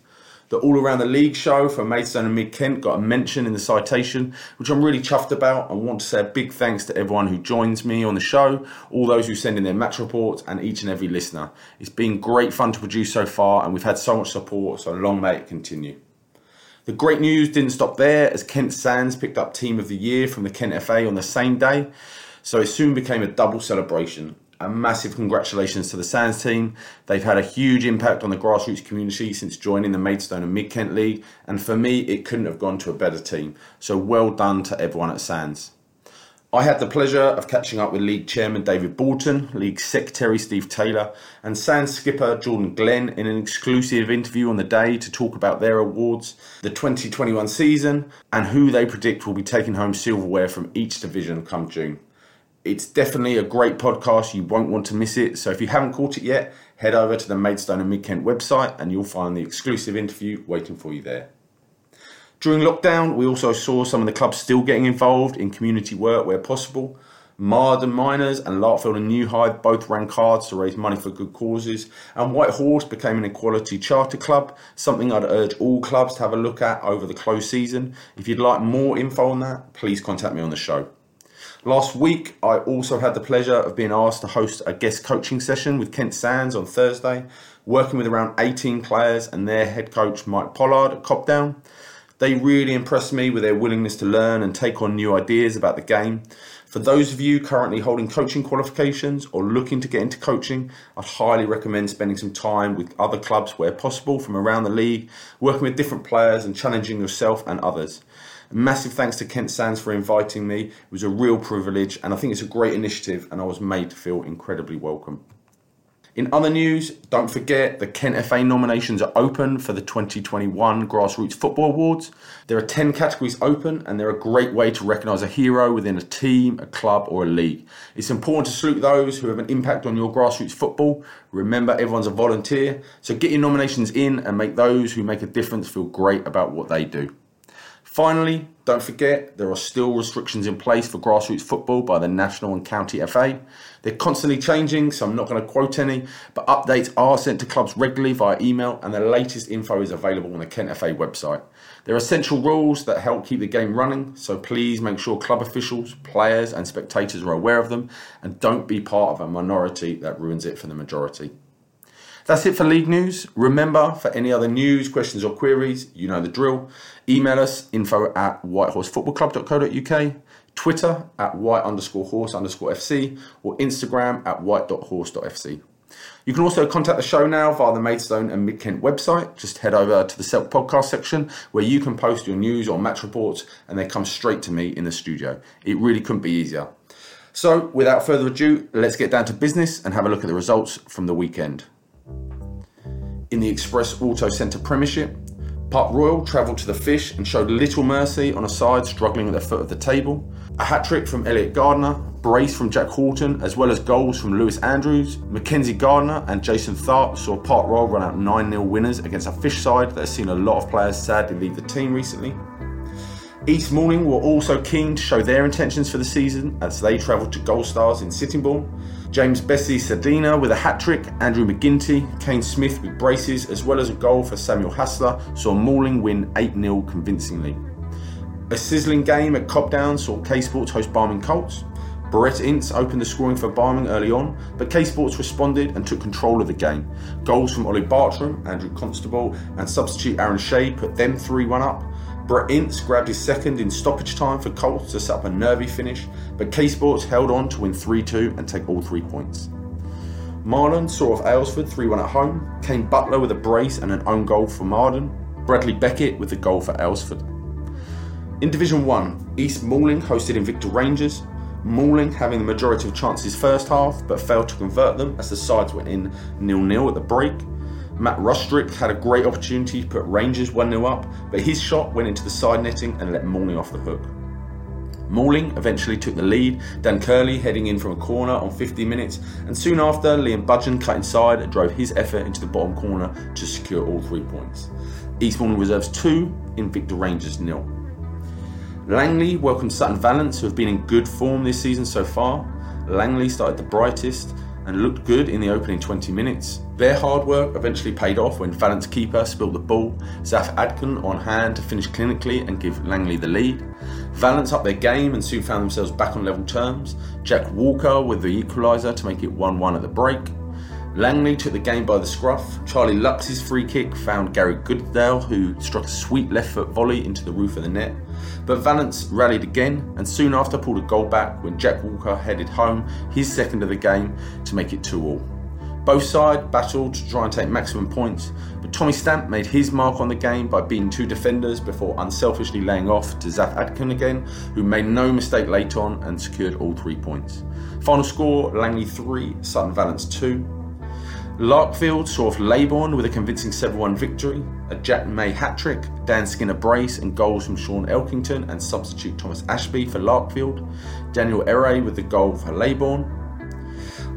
The All Around the League show for Maidstone and Mid Kent got a mention in the citation, which I'm really chuffed about. I want to say a big thanks to everyone who joins me on the show, all those who send in their match reports, and each and every listener. It's been great fun to produce so far, and we've had so much support, so long may it continue. The great news didn't stop there, as Kent Sands picked up Team of the Year from the Kent FA on the same day, so it soon became a double celebration a massive congratulations to the Sands team. They've had a huge impact on the grassroots community since joining the Maidstone and Mid Kent League, and for me, it couldn't have gone to a better team. So well done to everyone at Sands. I had the pleasure of catching up with League Chairman David Bolton, League Secretary Steve Taylor, and Sands skipper Jordan Glenn in an exclusive interview on the day to talk about their awards, the 2021 season, and who they predict will be taking home silverware from each division come June. It's definitely a great podcast. You won't want to miss it. So if you haven't caught it yet, head over to the Maidstone and Mid Kent website and you'll find the exclusive interview waiting for you there. During lockdown, we also saw some of the clubs still getting involved in community work where possible. Marden Miners and Larkfield and New Hythe both ran cards to raise money for good causes, and White Horse became an equality charter club, something I'd urge all clubs to have a look at over the close season. If you'd like more info on that, please contact me on the show. Last week, I also had the pleasure of being asked to host a guest coaching session with Kent Sands on Thursday, working with around 18 players and their head coach Mike Pollard at Cobdown. They really impressed me with their willingness to learn and take on new ideas about the game. For those of you currently holding coaching qualifications or looking to get into coaching, I'd highly recommend spending some time with other clubs where possible from around the league, working with different players and challenging yourself and others. Massive thanks to Kent Sands for inviting me. It was a real privilege, and I think it's a great initiative, and I was made to feel incredibly welcome. In other news, don't forget the Kent FA nominations are open for the 2021 Grassroots Football Awards. There are 10 categories open, and they're a great way to recognise a hero within a team, a club, or a league. It's important to salute those who have an impact on your grassroots football. Remember, everyone's a volunteer, so get your nominations in and make those who make a difference feel great about what they do. Finally, don't forget there are still restrictions in place for grassroots football by the National and County FA. They're constantly changing, so I'm not going to quote any, but updates are sent to clubs regularly via email, and the latest info is available on the Kent FA website. There are essential rules that help keep the game running, so please make sure club officials, players, and spectators are aware of them, and don't be part of a minority that ruins it for the majority. That's it for league news. Remember, for any other news, questions, or queries, you know the drill. Email us info at whitehorsefootballclub.co.uk, Twitter at white underscore horse underscore FC, or Instagram at white.horse.fc. You can also contact the show now via the Maidstone and Mid Kent website. Just head over to the Celt podcast section where you can post your news or match reports and they come straight to me in the studio. It really couldn't be easier. So, without further ado, let's get down to business and have a look at the results from the weekend. In the Express Auto Centre Premiership, Park Royal travelled to the fish and showed little mercy on a side struggling at the foot of the table. A hat trick from Elliot Gardner, brace from Jack Horton, as well as goals from Lewis Andrews, Mackenzie Gardner, and Jason Tharp saw Park Royal run out 9 0 winners against a fish side that has seen a lot of players sadly leave the team recently. East Malling were also keen to show their intentions for the season as they travelled to Gold Stars in Sittingbourne. James Bessie Sadina with a hat trick, Andrew McGinty, Kane Smith with braces, as well as a goal for Samuel Hassler, saw Malling win 8 0 convincingly. A sizzling game at Cobdown saw K Sports host Barming Colts. Barrett Ince opened the scoring for Barming early on, but K Sports responded and took control of the game. Goals from Ollie Bartram, Andrew Constable, and substitute Aaron Shea put them 3 1 up. Brett Ince grabbed his second in stoppage time for Colts to set up a nervy finish, but K Sports held on to win 3 2 and take all three points. Marden saw off Aylesford 3 1 at home, Kane Butler with a brace and an own goal for Marden, Bradley Beckett with the goal for Aylesford. In Division 1, East Malling hosted Invicta Rangers, Malling having the majority of chances first half but failed to convert them as the sides went in nil nil at the break. Matt Rustrick had a great opportunity to put Rangers 1 0 up, but his shot went into the side netting and let Malling off the hook. Malling eventually took the lead, Dan Curley heading in from a corner on 50 minutes, and soon after, Liam Budgeon cut inside and drove his effort into the bottom corner to secure all three points. East Malling reserves 2, Invicta Rangers nil. Langley welcomed Sutton Valence, who have been in good form this season so far. Langley started the brightest, and looked good in the opening 20 minutes. Their hard work eventually paid off when Valence keeper spilled the ball, Zaf Adkin on hand to finish clinically and give Langley the lead. Valence up their game and soon found themselves back on level terms. Jack Walker with the equaliser to make it 1 1 at the break. Langley took the game by the scruff. Charlie Lux's free kick found Gary Goodale, who struck a sweet left foot volley into the roof of the net. But Valence rallied again and soon after pulled a goal back when Jack Walker headed home his second of the game to make it 2 all. Both sides battled to try and take maximum points, but Tommy Stamp made his mark on the game by beating two defenders before unselfishly laying off to Zaf Adkin again, who made no mistake late on and secured all three points. Final score Langley 3, Sutton Valence 2. Larkfield saw off Leybourne with a convincing 7 1 victory, a Jack May hat trick, Dan Skinner brace, and goals from Sean Elkington and substitute Thomas Ashby for Larkfield, Daniel Ere with the goal for Leybourne.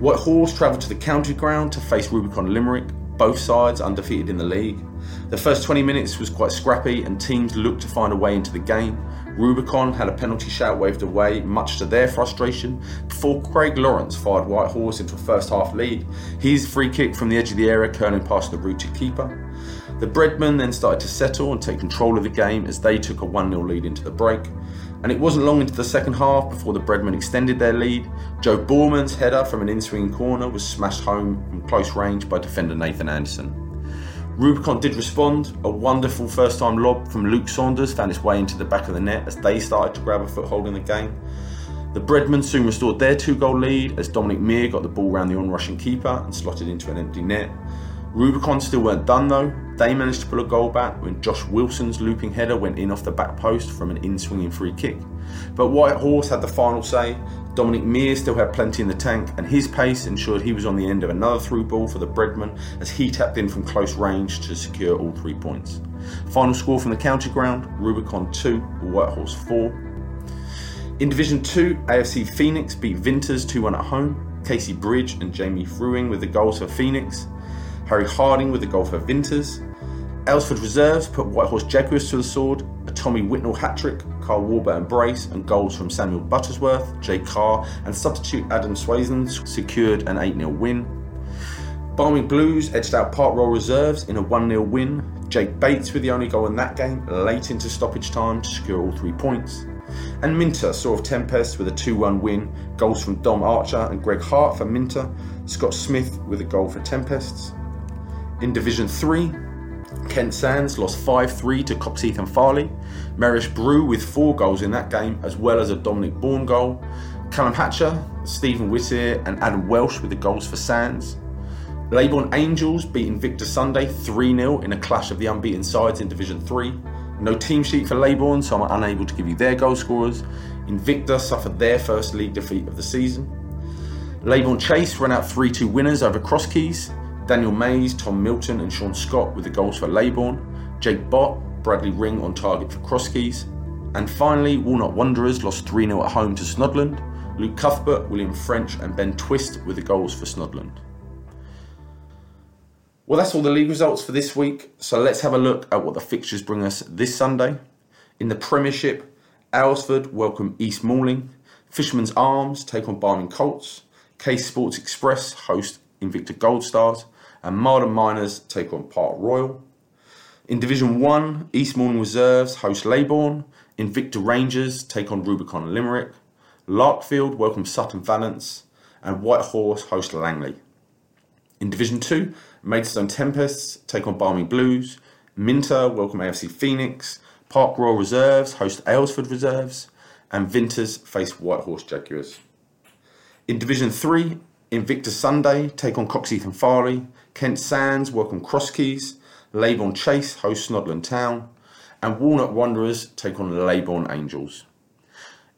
White Horse travelled to the county ground to face Rubicon Limerick, both sides undefeated in the league. The first 20 minutes was quite scrappy and teams looked to find a way into the game. Rubicon had a penalty shout waved away, much to their frustration, before Craig Lawrence fired White Horse into a first half lead. His free kick from the edge of the area curling past the rooted keeper. The Breadmen then started to settle and take control of the game as they took a 1 0 lead into the break. And it wasn't long into the second half before the Breadmen extended their lead. Joe Borman's header from an in swinging corner was smashed home from close range by defender Nathan Anderson. Rubicon did respond. A wonderful first time lob from Luke Saunders found its way into the back of the net as they started to grab a foothold in the game. The Breadmen soon restored their two goal lead as Dominic Mear got the ball round the onrushing keeper and slotted into an empty net. Rubicon still weren't done though. They managed to pull a goal back when Josh Wilson's looping header went in off the back post from an in swinging free kick. But White Horse had the final say Dominic Mears still had plenty in the tank, and his pace ensured he was on the end of another through ball for the Breadman as he tapped in from close range to secure all three points. Final score from the county ground Rubicon 2, Whitehorse 4. In Division 2, AFC Phoenix beat Vinters 2 1 at home. Casey Bridge and Jamie Fruing with the goals for Phoenix. Harry Harding with the goal for Vinters. Aylesford reserves put Whitehorse Jaguars to the sword, Tommy Whitnell hat trick, Carl Warburton brace, and goals from Samuel Buttersworth, Jay Carr, and substitute Adam Swayzen secured an 8 0 win. Barming Blues edged out Park Royal reserves in a 1 0 win. Jake Bates with the only goal in that game, late into stoppage time to secure all three points. And Minter saw of Tempest with a 2 1 win, goals from Dom Archer and Greg Hart for Minter, Scott Smith with a goal for Tempests. In Division 3, Kent Sands lost 5 3 to Coxheath and Farley. Merish Brew with four goals in that game, as well as a Dominic Bourne goal. Callum Hatcher, Stephen Whittier, and Adam Welsh with the goals for Sands. Leybourne Angels beating Invicta Sunday 3 0 in a clash of the unbeaten sides in Division 3. No team sheet for Leybourne, so I'm unable to give you their goal scorers. Invicta suffered their first league defeat of the season. Leybourne Chase ran out 3 2 winners over Crosskeys. Daniel Mays, Tom Milton, and Sean Scott with the goals for Leybourne. Jake Bott, Bradley Ring on target for Crosskeys. And finally, Walnut Wanderers lost 3 0 at home to Snodland. Luke Cuthbert, William French, and Ben Twist with the goals for Snodland. Well, that's all the league results for this week. So let's have a look at what the fixtures bring us this Sunday. In the Premiership, Aylesford welcome East Malling. Fisherman's Arms take on Barming Colts. K Sports Express host Invicta Gold Stars. And Marden Miners take on Park Royal. In Division 1, East Malling Reserves host Leybourne. Invicta Rangers take on Rubicon Limerick. Larkfield welcome Sutton Valence. And White Horse host Langley. In Division 2, Maidstone Tempests take on Barming Blues. Minter welcome AFC Phoenix. Park Royal Reserves host Aylesford Reserves. And Vinters face Whitehorse Jaguars. In Division 3, Invicta Sunday take on Coxheath Farley. Kent Sands work welcome Crosskeys. Leybourne Chase host Snodland Town. And Walnut Wanderers take on Leybourne Angels.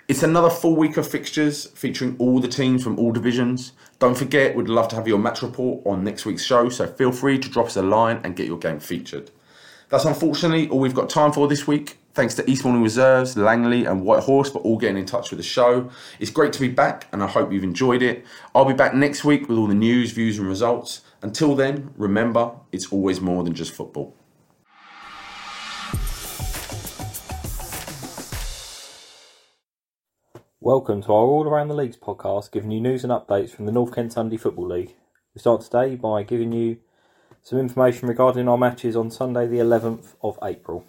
It's another full week of fixtures featuring all the teams from all divisions. Don't forget, we'd love to have your match report on next week's show, so feel free to drop us a line and get your game featured. That's unfortunately all we've got time for this week. Thanks to East Malling Reserves, Langley, and White Horse for all getting in touch with the show. It's great to be back, and I hope you've enjoyed it. I'll be back next week with all the news, views, and results. Until then, remember, it's always more than just football. Welcome to our All Around the Leagues podcast, giving you news and updates from the North Kent Sunday Football League. We start today by giving you some information regarding our matches on Sunday, the 11th of April.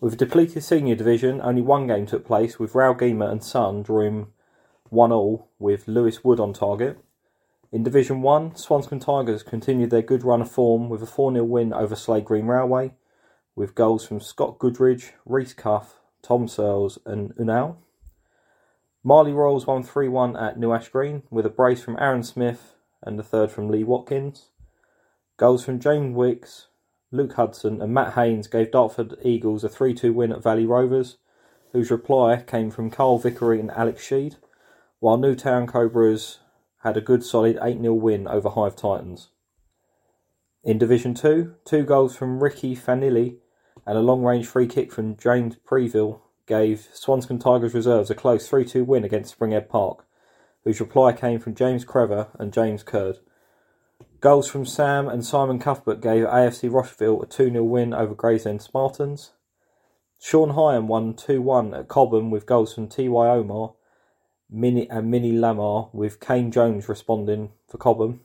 With a depleted senior division, only one game took place, with Rowgema and Sun drawing 1 all with Lewis Wood on target. In Division 1, Swanscombe Tigers continued their good run of form with a 4 0 win over Slade Green Railway, with goals from Scott Goodridge, Reese Cuff, Tom Searles, and Unal. Marley Royals won 3 1 at New Ash Green with a brace from Aaron Smith and the third from Lee Watkins. Goals from James Wicks, Luke Hudson, and Matt Haynes gave Dartford Eagles a 3 2 win at Valley Rovers, whose reply came from Carl Vickery and Alex Sheed, while Newtown Cobras had a good solid 8 0 win over Hive Titans. In Division 2, two goals from Ricky Fanilli and a long range free kick from James Preville gave Swanscombe Tigers reserves a close 3 2 win against Springhead Park, whose reply came from James Crever and James Curd. Goals from Sam and Simon Cuthbert gave AFC Rocheville a 2 0 win over Gravesend Spartans. Sean Hyam won 2 1 at Cobham with goals from T.Y. Omar Minnie, and Minnie Lamar, with Kane Jones responding for Cobham.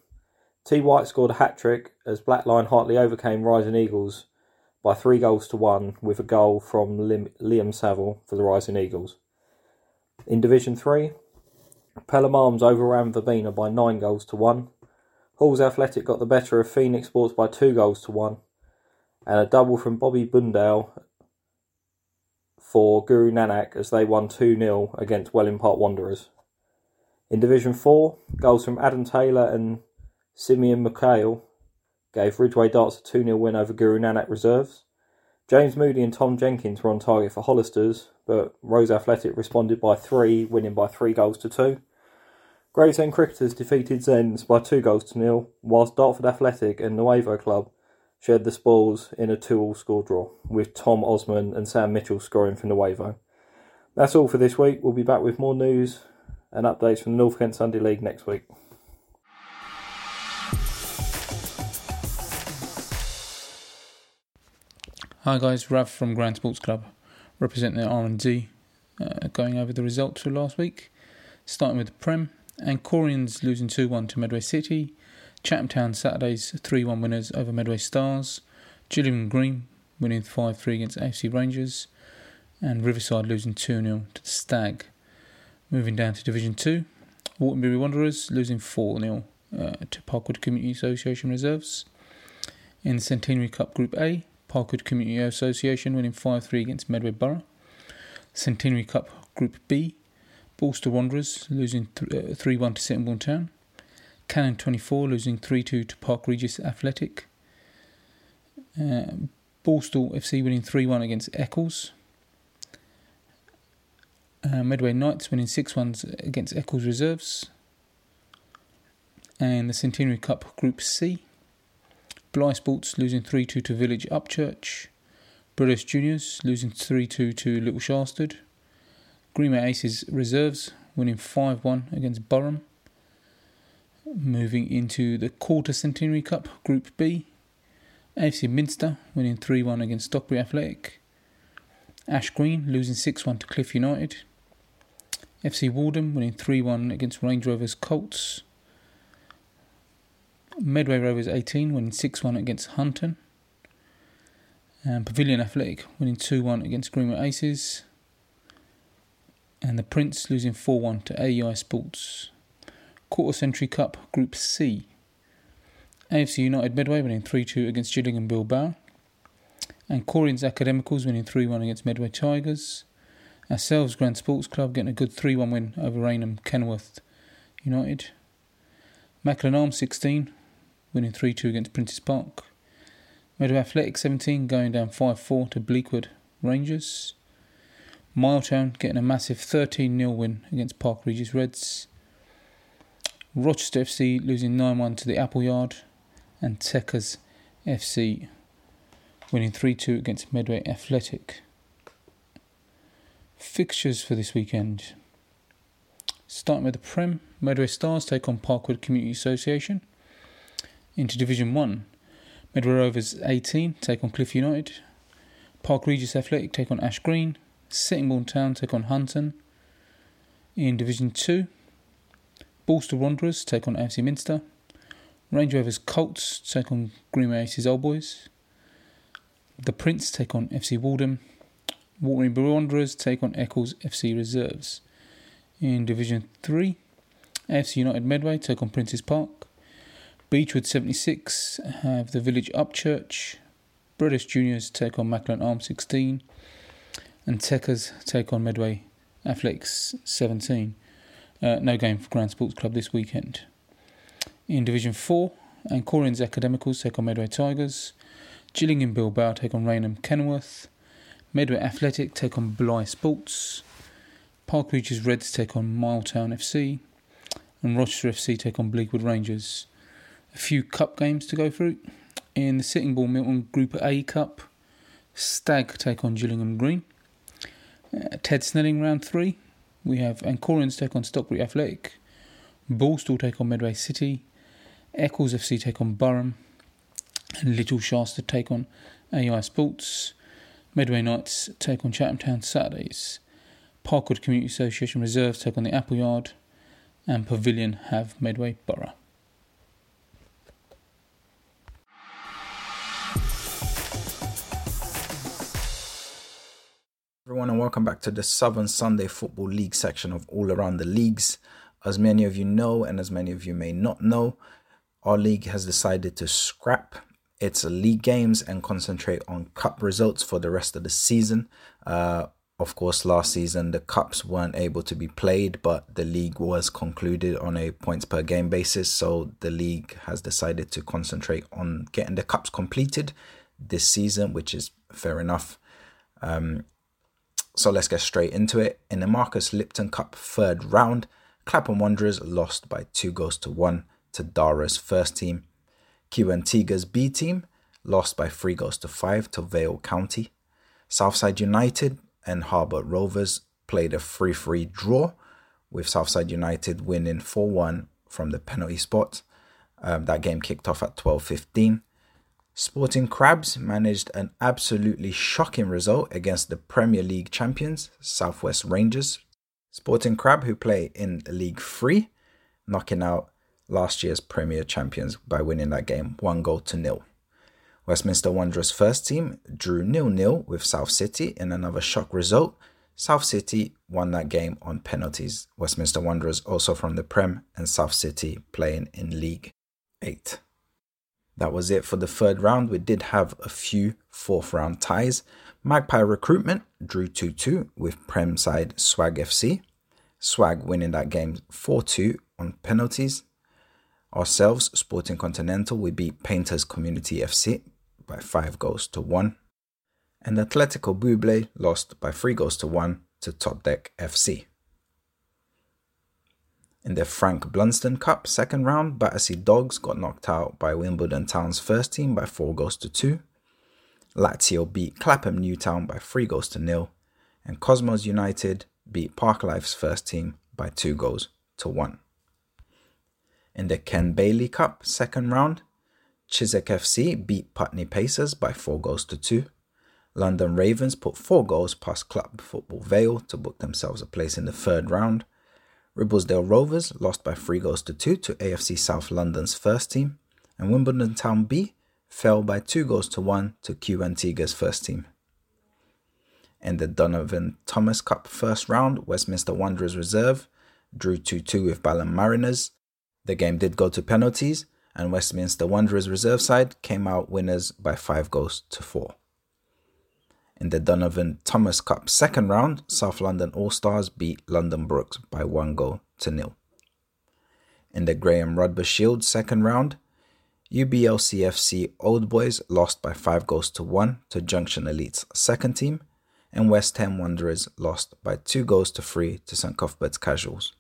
T. White scored a hat trick as Blackline Hartley overcame Rising Eagles by three goals to one, with a goal from Liam Saville for the Rising Eagles. In Division 3, Pelham Arms overran Verbena by nine goals to one. Halls Athletic got the better of Phoenix Sports by two goals to one, and a double from Bobby Bundale for Guru Nanak as they won 2 0 against Welling Park Wanderers. In Division 4, goals from Adam Taylor and Simeon McHale gave Ridgeway Darts a 2 0 win over Guru Nanak Reserves. James Moody and Tom Jenkins were on target for Hollisters, but Rose Athletic responded by three, winning by three goals to two. Gravesend Cricketers defeated Zens by two goals to nil, whilst Dartford Athletic and Nuevo Club shared the spoils in a two-all score draw, with Tom Osman and Sam Mitchell scoring for Nuevo. That's all for this week. We'll be back with more news and updates from the North Kent Sunday League next week. Hi guys, Rav from Grand Sports Club, representing the R&D, uh, going over the results for last week. Starting with the Prem, Ancorians losing 2-1 to Medway City, Chatham Town Saturdays 3-1 winners over Medway Stars, Gillingham Green winning 5-3 against AFC Rangers, and Riverside losing 2-0 to the Stag. Moving down to Division 2, Waterbury Wanderers losing 4-0 uh, to Parkwood Community Association Reserves. In the Centenary Cup Group A, Parkwood Community Association winning 5 3 against Medway Borough. Centenary Cup Group B, Borstal Wanderers losing 3 uh, 1 to Sittingbourne Town. Cannon 24 losing 3 2 to Park Regis Athletic. Uh, Borstal FC winning 3 1 against Eccles. Uh, Medway Knights winning 6 1 against Eccles Reserves. And the Centenary Cup Group C. Bly Sports losing 3 2 to Village Upchurch. British Juniors losing 3 2 to Little Shastard. Greenmount Aces Reserves winning 5 1 against Burham. Moving into the Quarter Centenary Cup Group B. AFC Minster winning 3 1 against Stockbury Athletic. Ash Green losing 6 1 to Cliff United. FC Walden winning 3 1 against Range Rovers Colts. Medway Rovers 18 winning 6 1 against Hunton. And Pavilion Athletic winning 2 1 against Greenwood Aces. And the Prince losing 4 1 to AEI Sports. Quarter Century Cup Group C. AFC United Medway winning 3 2 against Gillingham Bilbao. Ancorians Academicals winning 3 1 against Medway Tigers. Ourselves Grand Sports Club getting a good 3 1 win over Rainham Kenworth United. Macklin Arms 16 winning 3 2 against Princes Park. Meadow Athletic 17 going down 5 4 to Bleakwood Rangers. Miletown getting a massive 13 0 win against Park Regis Reds. Rochester FC losing 9 1 to the Appleyard. And Techers FC winning 3 2 against Medway Athletic. Fixtures for this weekend. Starting with the Prem, Medway Stars take on Parkwood Community Association. Into Division 1, Medway Rovers 18 take on Cliff United. Park Regis Athletic take on Ash Green. Sittingbourne Town take on Hunton. In Division 2, Borstal Wanderers take on AFC Minster. Range Rovers Colts take on Greenway Aces Old Boys. The Prince take on FC Walden. Waterbury Wanderers take on Eccles FC Reserves. In Division 3, AFC United Medway take on Princes Park. Beechwood 76 have the Village Upchurch. British Juniors take on Macklin Arm 16. And Techers take on Medway Athletics 17. Uh, no game for Grand Sports Club this weekend. In Division 4, Ancorians Academicals take on Medway Tigers. Gillingham Bilbao take on Rainham Kenworth. Medway Athletic take on Bly Sports. Park Regis Reds take on Miletown FC. And Rochester FC take on Bleakwood Rangers. A few cup games to go through. In the Sitting Sittingbourne Milton Group A Cup, Stag take on Gillingham Green. Uh, Ted Snelling round three. We have Ancorians take on Stockbridge Athletic. Borstal take on Medway City. Eccles FC take on Burham. And Little Shasta take on AI Sports. Medway Knights take on Chatham Town Saturdays. Parkwood Community Association Reserves take on the Appleyard. And Pavilion have Medway Borough. Everyone, and welcome back to the Southern Sunday Football League section of All Around the Leagues. As many of you know, and as many of you may not know, our league has decided to scrap its league games and concentrate on cup results for the rest of the season. Uh, of course, last season the cups weren't able to be played, but the league was concluded on a points per game basis. So the league has decided to concentrate on getting the cups completed this season, which is fair enough. Um, so let's get straight into it. In the Marcus Lipton Cup third round, Clapham Wanderers lost by two goals to one to Dara's first team. Tiga's B team lost by three goals to five to Vale County. Southside United and Harbour Rovers played a 3 3 draw, with Southside United winning 4 1 from the penalty spot. Um, that game kicked off at 12.15. Sporting Crabs managed an absolutely shocking result against the Premier League champions, Southwest Rangers. Sporting Crab, who play in League 3, knocking out last year's Premier champions by winning that game one goal to nil. Westminster Wanderers' first team drew nil nil with South City in another shock result. South City won that game on penalties. Westminster Wanderers also from the Prem and South City playing in League 8. That was it for the third round. We did have a few fourth round ties. Magpie Recruitment drew 2 2 with Prem side Swag FC. Swag winning that game 4 2 on penalties. Ourselves, Sporting Continental, we beat Painters Community FC by 5 goals to 1. And Atletico Buble lost by 3 goals to 1 to Top Deck FC. In the Frank Blunston Cup second round, Battersea Dogs got knocked out by Wimbledon Town's first team by 4 goals to 2. Lazio beat Clapham Newtown by 3 goals to nil, and Cosmos United beat Parklife's first team by 2 goals to 1. In the Ken Bailey Cup second round, Chiswick FC beat Putney Pacers by 4 goals to 2. London Ravens put four goals past Club Football Vale to book themselves a place in the third round. Ribblesdale Rovers lost by three goals to two to AFC South London's first team, and Wimbledon Town B fell by two goals to one to Q Antigua's first team. In the Donovan Thomas Cup first round, Westminster Wanderers Reserve drew 2 2 with Balham Mariners. The game did go to penalties, and Westminster Wanderers Reserve side came out winners by five goals to four. In the Donovan Thomas Cup second round, South London All Stars beat London Brooks by one goal to nil. In the Graham Rodber Shield second round, UBLCFC Old Boys lost by five goals to one to Junction Elite's second team, and West Ham Wanderers lost by two goals to three to St Cuthbert's Casuals.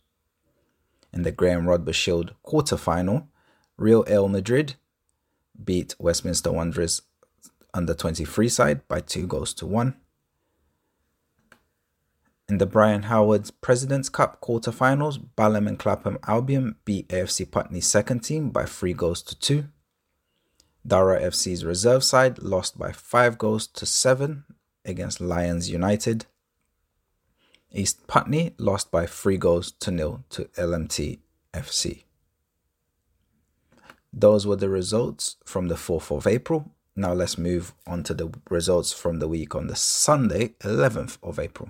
In the Graham Rodber Shield quarter final, Real El Madrid beat Westminster Wanderers under 23 side by two goals to one. In the Brian Howard President's Cup quarterfinals, Balham and Clapham Albion beat AFC Putney's second team by three goals to two. Dara FC's reserve side lost by five goals to seven against Lions United. East Putney lost by three goals to nil to LMT FC. Those were the results from the 4th of April. Now let's move on to the results from the week on the Sunday, 11th of April.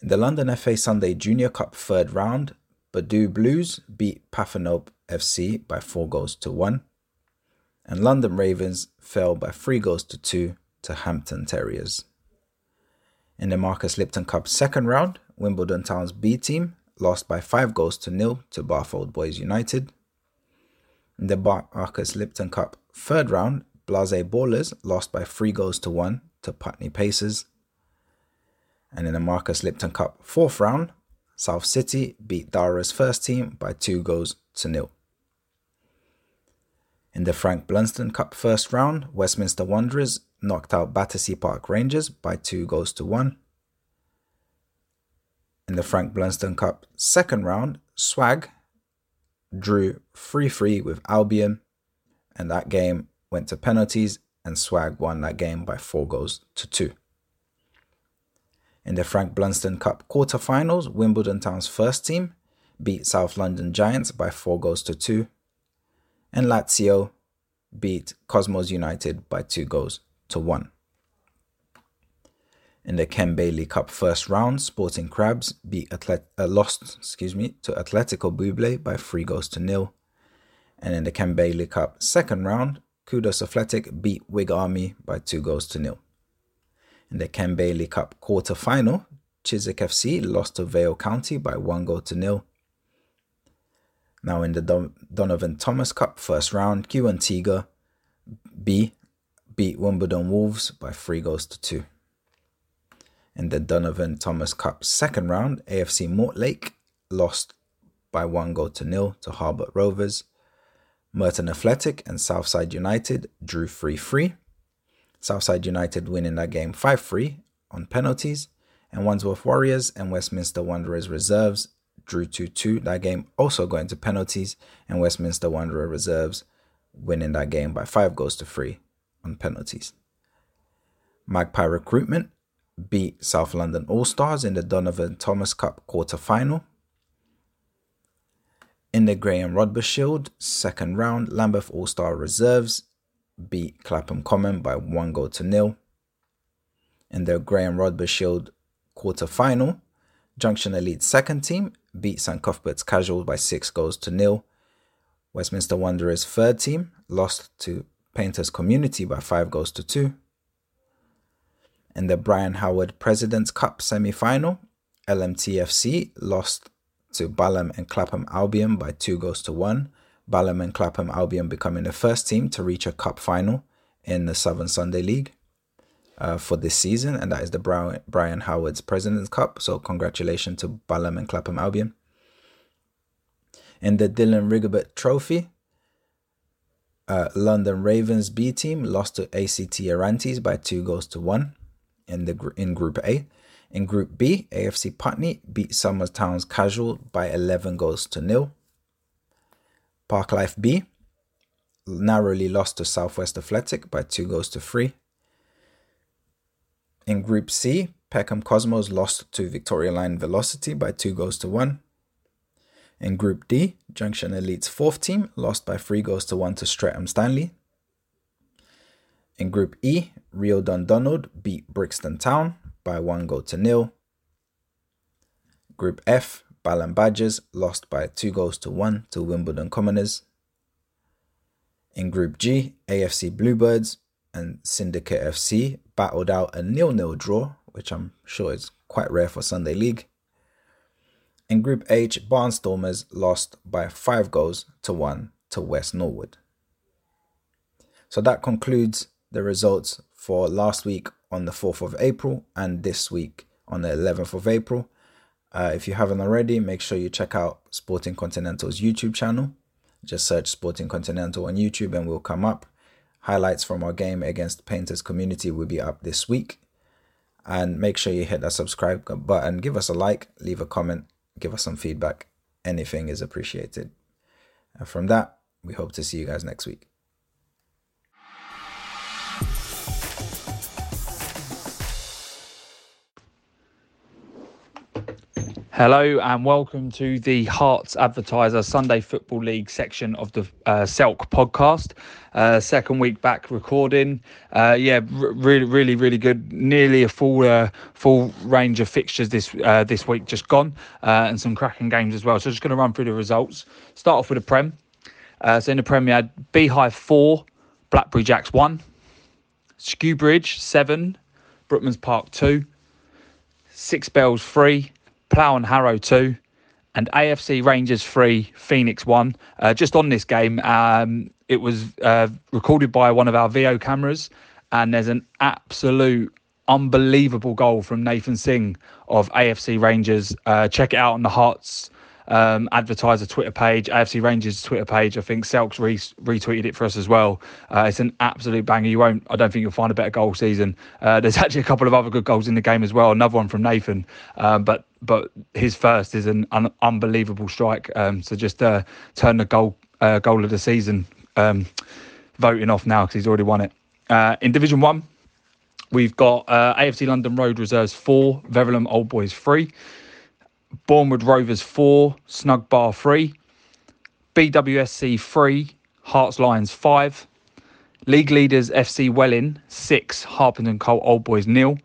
In the London FA Sunday Junior Cup third round, Badu Blues beat Pathanope FC by 4 goals to 1, and London Ravens fell by 3 goals to 2 to Hampton Terriers. In the Marcus Lipton Cup second round, Wimbledon Town's B team lost by 5 goals to nil to Bath Old Boys United. In the Marcus Lipton Cup third round, Blase Ballers lost by 3 goals to 1 to Putney Pacers. And in the Marcus Lipton Cup fourth round, South City beat Dara's first team by 2 goals to nil. In the Frank Blunston Cup first round, Westminster Wanderers knocked out Battersea Park Rangers by 2 goals to 1. In the Frank Blunston Cup second round, Swag drew 3 3 with Albion, and that game went to penalties, and Swag won that game by 4 goals to 2. In the Frank Blunston Cup quarterfinals, Wimbledon Town's first team beat South London Giants by 4 goals to 2, and Lazio beat Cosmos United by 2 goals to 1. In the Ken Bailey Cup first round, Sporting Crabs beat Atlet- uh, lost excuse me, to Atletico Buble by 3 goals to nil. And in the Ken Bailey Cup second round, Kudos Athletic beat Wig Army by 2 goals to nil. In the Ken Bailey Cup quarter final, Chiswick FC lost to Vale County by 1 goal to nil. Now in the Don- Donovan Thomas Cup first round, Q Antigua B beat Wimbledon Wolves by 3 goals to 2. In the Donovan Thomas Cup second round, AFC Mortlake lost by one goal to nil to Harbert Rovers. Merton Athletic and Southside United drew 3 3. Southside United winning that game 5 3 on penalties. And Wandsworth Warriors and Westminster Wanderers Reserves drew 2 2. That game also going to penalties. And Westminster Wanderer Reserves winning that game by 5 goals to 3 on penalties. Magpie Recruitment beat South London All Stars in the Donovan Thomas Cup quarter final. In the Graham Rodber Shield second round, Lambeth All Star Reserves beat Clapham Common by one goal to nil. In the Graham Rodber Shield quarter final, Junction Elite second team beat St Cuthbert's Casual by six goals to nil. Westminster Wanderers third team lost to Painters Community by five goals to two. In the Brian Howard President's Cup semi final, LMTFC lost to Balham and Clapham Albion by two goals to one. Balham and Clapham Albion becoming the first team to reach a cup final in the Southern Sunday League uh, for this season, and that is the Brian, Howard's President's Cup. So, congratulations to Balham and Clapham Albion. In the Dylan Rigobert Trophy, uh, London Ravens B team lost to ACT Arantes by two goals to one in the in Group A. In Group B, AFC Putney beat Somers Town's Casual by 11 goals to nil. Park Life B narrowly lost to Southwest Athletic by two goals to three. In Group C, Peckham Cosmos lost to Victoria Line Velocity by two goals to one. In Group D, Junction Elite's fourth team lost by three goals to one to Streatham Stanley. In Group E, Rio Dundonald beat Brixton Town by one goal to nil. Group F, Balham Badgers lost by two goals to one to Wimbledon Commoners. In Group G, AFC Bluebirds and Syndicate FC battled out a nil-nil draw, which I'm sure is quite rare for Sunday League. In Group H, Barnstormers lost by five goals to one to West Norwood. So that concludes the results for last week on the 4th of April and this week on the 11th of April. Uh, if you haven't already, make sure you check out Sporting Continental's YouTube channel. Just search Sporting Continental on YouTube and we'll come up. Highlights from our game against Painters Community will be up this week. And make sure you hit that subscribe button, give us a like, leave a comment, give us some feedback. Anything is appreciated. And from that, we hope to see you guys next week. Hello and welcome to the Herts Advertiser Sunday Football League section of the uh, Selk podcast. Uh, second week back recording. Uh, yeah, r- really, really, really good. Nearly a full, uh, full range of fixtures this uh, this week just gone, uh, and some cracking games as well. So just going to run through the results. Start off with the Prem. so in the Prem, we had Beehive four, Blackberry Jacks one, Skewbridge seven, Brookman's Park two, Six Bells three. Plough and Harrow 2, and AFC Rangers 3, Phoenix 1. Uh, just on this game, um, it was uh, recorded by one of our Veo cameras, and there's an absolute unbelievable goal from Nathan Singh of AFC Rangers. Uh, check it out on the Herts um, advertiser Twitter page, AFC Rangers Twitter page. I think Selks re- retweeted it for us as well. Uh, it's an absolute banger. You won't. I don't think you'll find a better goal season. Uh, there's actually a couple of other good goals in the game as well. Another one from Nathan, um, but but his first is an un- unbelievable strike. Um, so just uh, turn the goal uh, goal of the season um, voting off now because he's already won it. Uh, in Division One, we've got uh, AFC London Road Reserves four, Verulam Old Boys three. Bournemouth Rovers 4, Snug Bar 3, BWSC 3, Herts Lions 5, League leaders FC Welwyn 6, Harpenden Colt Old Boys nil,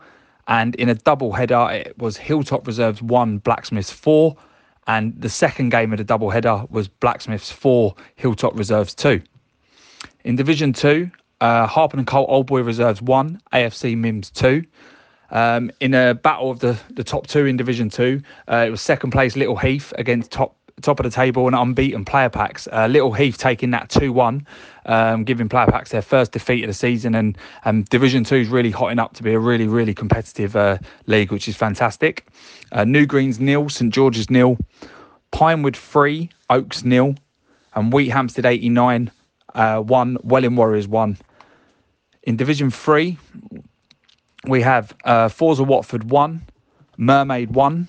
and in a double header it was Hilltop Reserves 1, Blacksmiths 4, and the second game of the double header was Blacksmiths 4, Hilltop Reserves 2. In Division 2, uh, Harpenden Colt Old Boy Reserves 1, AFC Mims 2. Um, in a battle of the, the top two in Division Two, uh, it was second place Little Heath against top top of the table and unbeaten player packs. Uh, Little Heath taking that 2 1, um, giving player packs their first defeat of the season. And um, Division 2 is really hotting up to be a really, really competitive uh, league, which is fantastic. Uh, New Greens nil, St George's nil, Pinewood 3, Oaks nil, and Wheathampstead 89 uh, 1, Welwyn Warriors 1. In Division 3, we have uh, Forza Watford 1, Mermaid 1.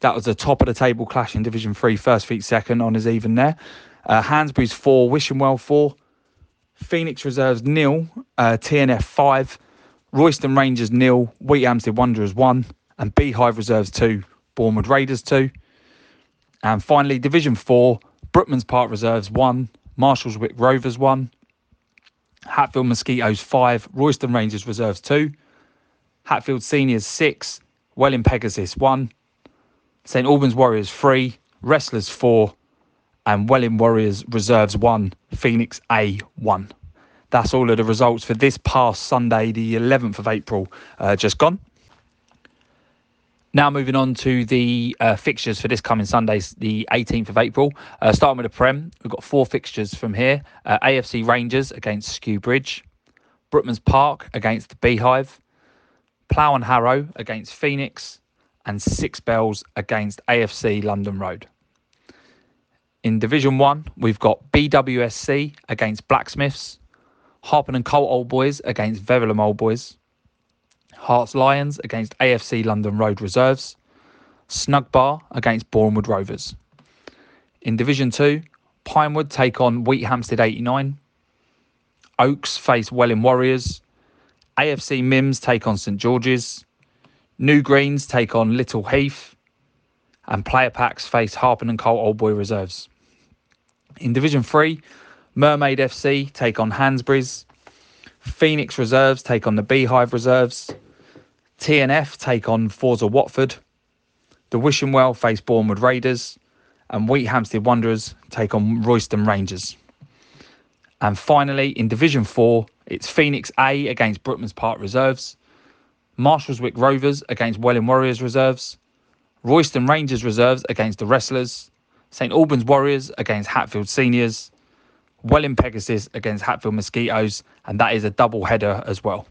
That was the top of the table clash in Division 3, first feet second on his even there. Uh, Hansbury's 4, Wishing Well 4. Phoenix Reserves nil, uh, TNF 5. Royston Rangers nil, Wheat Wanderers 1. And Beehive Reserves 2, Bournemouth Raiders 2. And finally, Division 4, Brookman's Park Reserves 1, Marshallswick Rovers 1. Hatfield Mosquitoes 5, Royston Rangers Reserves 2. Hatfield Seniors 6, Welwyn Pegasus 1, St Albans Warriors 3, Wrestlers 4, and Welwyn Warriors Reserves 1, Phoenix A 1. That's all of the results for this past Sunday, the 11th of April, uh, just gone. Now moving on to the uh, fixtures for this coming Sunday, the 18th of April. Uh, starting with the Prem, we've got four fixtures from here. Uh, AFC Rangers against Skewbridge, Brookman's Park against the Beehive, Plough and Harrow against Phoenix, and Six Bells against AFC London Road. In Division 1, we've got BWSC against Blacksmiths, Harpenden Colt Old Boys against Verulam Old Boys, Herts Lions against AFC London Road Reserves, Snug Bar against Bournemouth Rovers. In Division 2, Pinewood take on Wheathampstead 89, Oaks face Welwyn Warriors. AFC Mims take on St George's. New Greens take on Little Heath. And Player Packs face Harpenden Colt Old Boy Reserves. In Division 3, Mermaid FC take on Hansbury's. Phoenix Reserves take on the Beehive Reserves. TNF take on Forza Watford. The Wishing Well face Bournemouth Raiders. And Wheathampstead Wanderers take on Royston Rangers. And finally, in Division 4, it's Phoenix A against Brookman's Park Reserves. Marshallswick Rovers against Welwyn Warriors Reserves. Royston Rangers Reserves against the Wrestlers. St Albans Warriors against Hatfield Seniors. Welwyn Pegasus against Hatfield Mosquitoes. And that is a double header as well.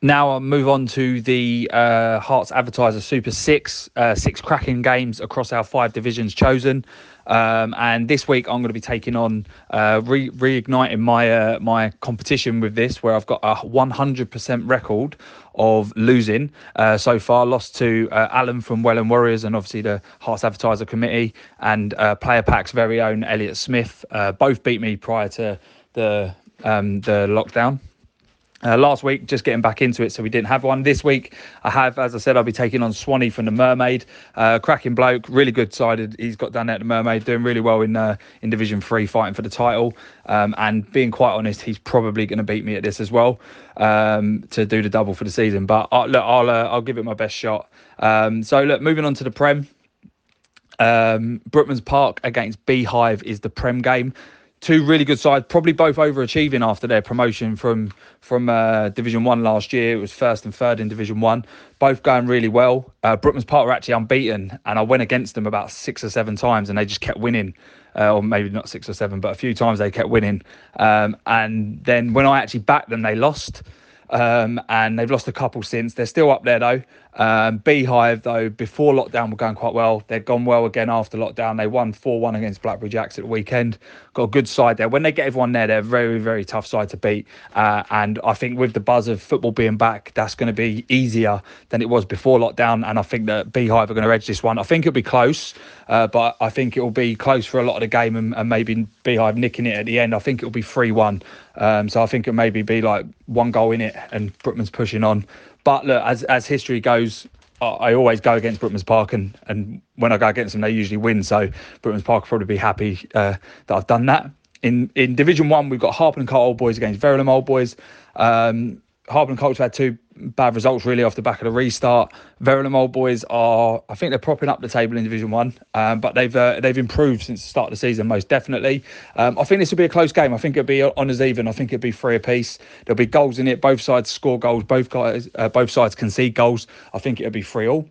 Now I'll move on to the uh, Herts Advertiser Super Six, uh, six cracking games across our five divisions chosen. Um, and this week I'm going to be taking on uh, re- reigniting my uh, my competition with this, where I've got a 100% record of losing uh, so far. Lost to uh, Alan from Welling Warriors and obviously the Herts Advertiser Committee and uh, Player Pack's very own Elliot Smith. Uh, both beat me prior to the um, the lockdown. Uh, last week, just getting back into it, so we didn't have one. This week, I have, as I said, I'll be taking on Swanee from the Mermaid. Uh, cracking bloke, really good sided. He's got down there at the Mermaid, doing really well in uh, in Division Three, fighting for the title. Um, and being quite honest, he's probably going to beat me at this as well um, to do the double for the season. But uh, look, I'll uh, I'll give it my best shot. Um, so look, moving on to the Prem. Um, Brookman's Park against Beehive is the Prem game two really good sides, probably both overachieving after their promotion from from uh, Division One last year. It was first and third in Division One, both going really well. Uh, Brookman's Park were actually unbeaten, and I went against them about six or seven times, and they just kept winning. Uh, or maybe not six or seven, but a few times they kept winning. Um, and then when I actually backed them, they lost. Um, and they've lost a couple since. They're still up there though. Um, Beehive, though, before lockdown were going quite well. They've gone well again after lockdown. They won 4 1 against Blackberry Jacks at the weekend. Got a good side there. When they get everyone there, they're a very, very tough side to beat. Uh, and I think with the buzz of football being back, that's going to be easier than it was before lockdown. And I think that Beehive are going to edge this one. I think it'll be close, uh, but I think it'll be close for a lot of the game and, and maybe Beehive nicking it at the end. I think it'll be 3 1. Um, so I think it'll maybe be like one goal in it and Brookman's pushing on. But look, as as history goes, I always go against Brookman's Park, and, and when I go against them, they usually win. So Brookman's Park will probably be happy uh, that I've done that. In in Division One, we've got Harpenden Colt Old Boys against Verulam Old Boys. Um, Harpenden Colt's had two bad results really off the back of the restart. Verulam Old Boys are, I think they're propping up the table in Division One, um, but they've uh, they've improved since the start of the season most definitely. Um, I think this will be a close game. I think it'll be on as even. I think it'll be three apiece. There'll be goals in it. Both sides score goals. Both guys, uh, both sides concede goals. I think it'll be three all.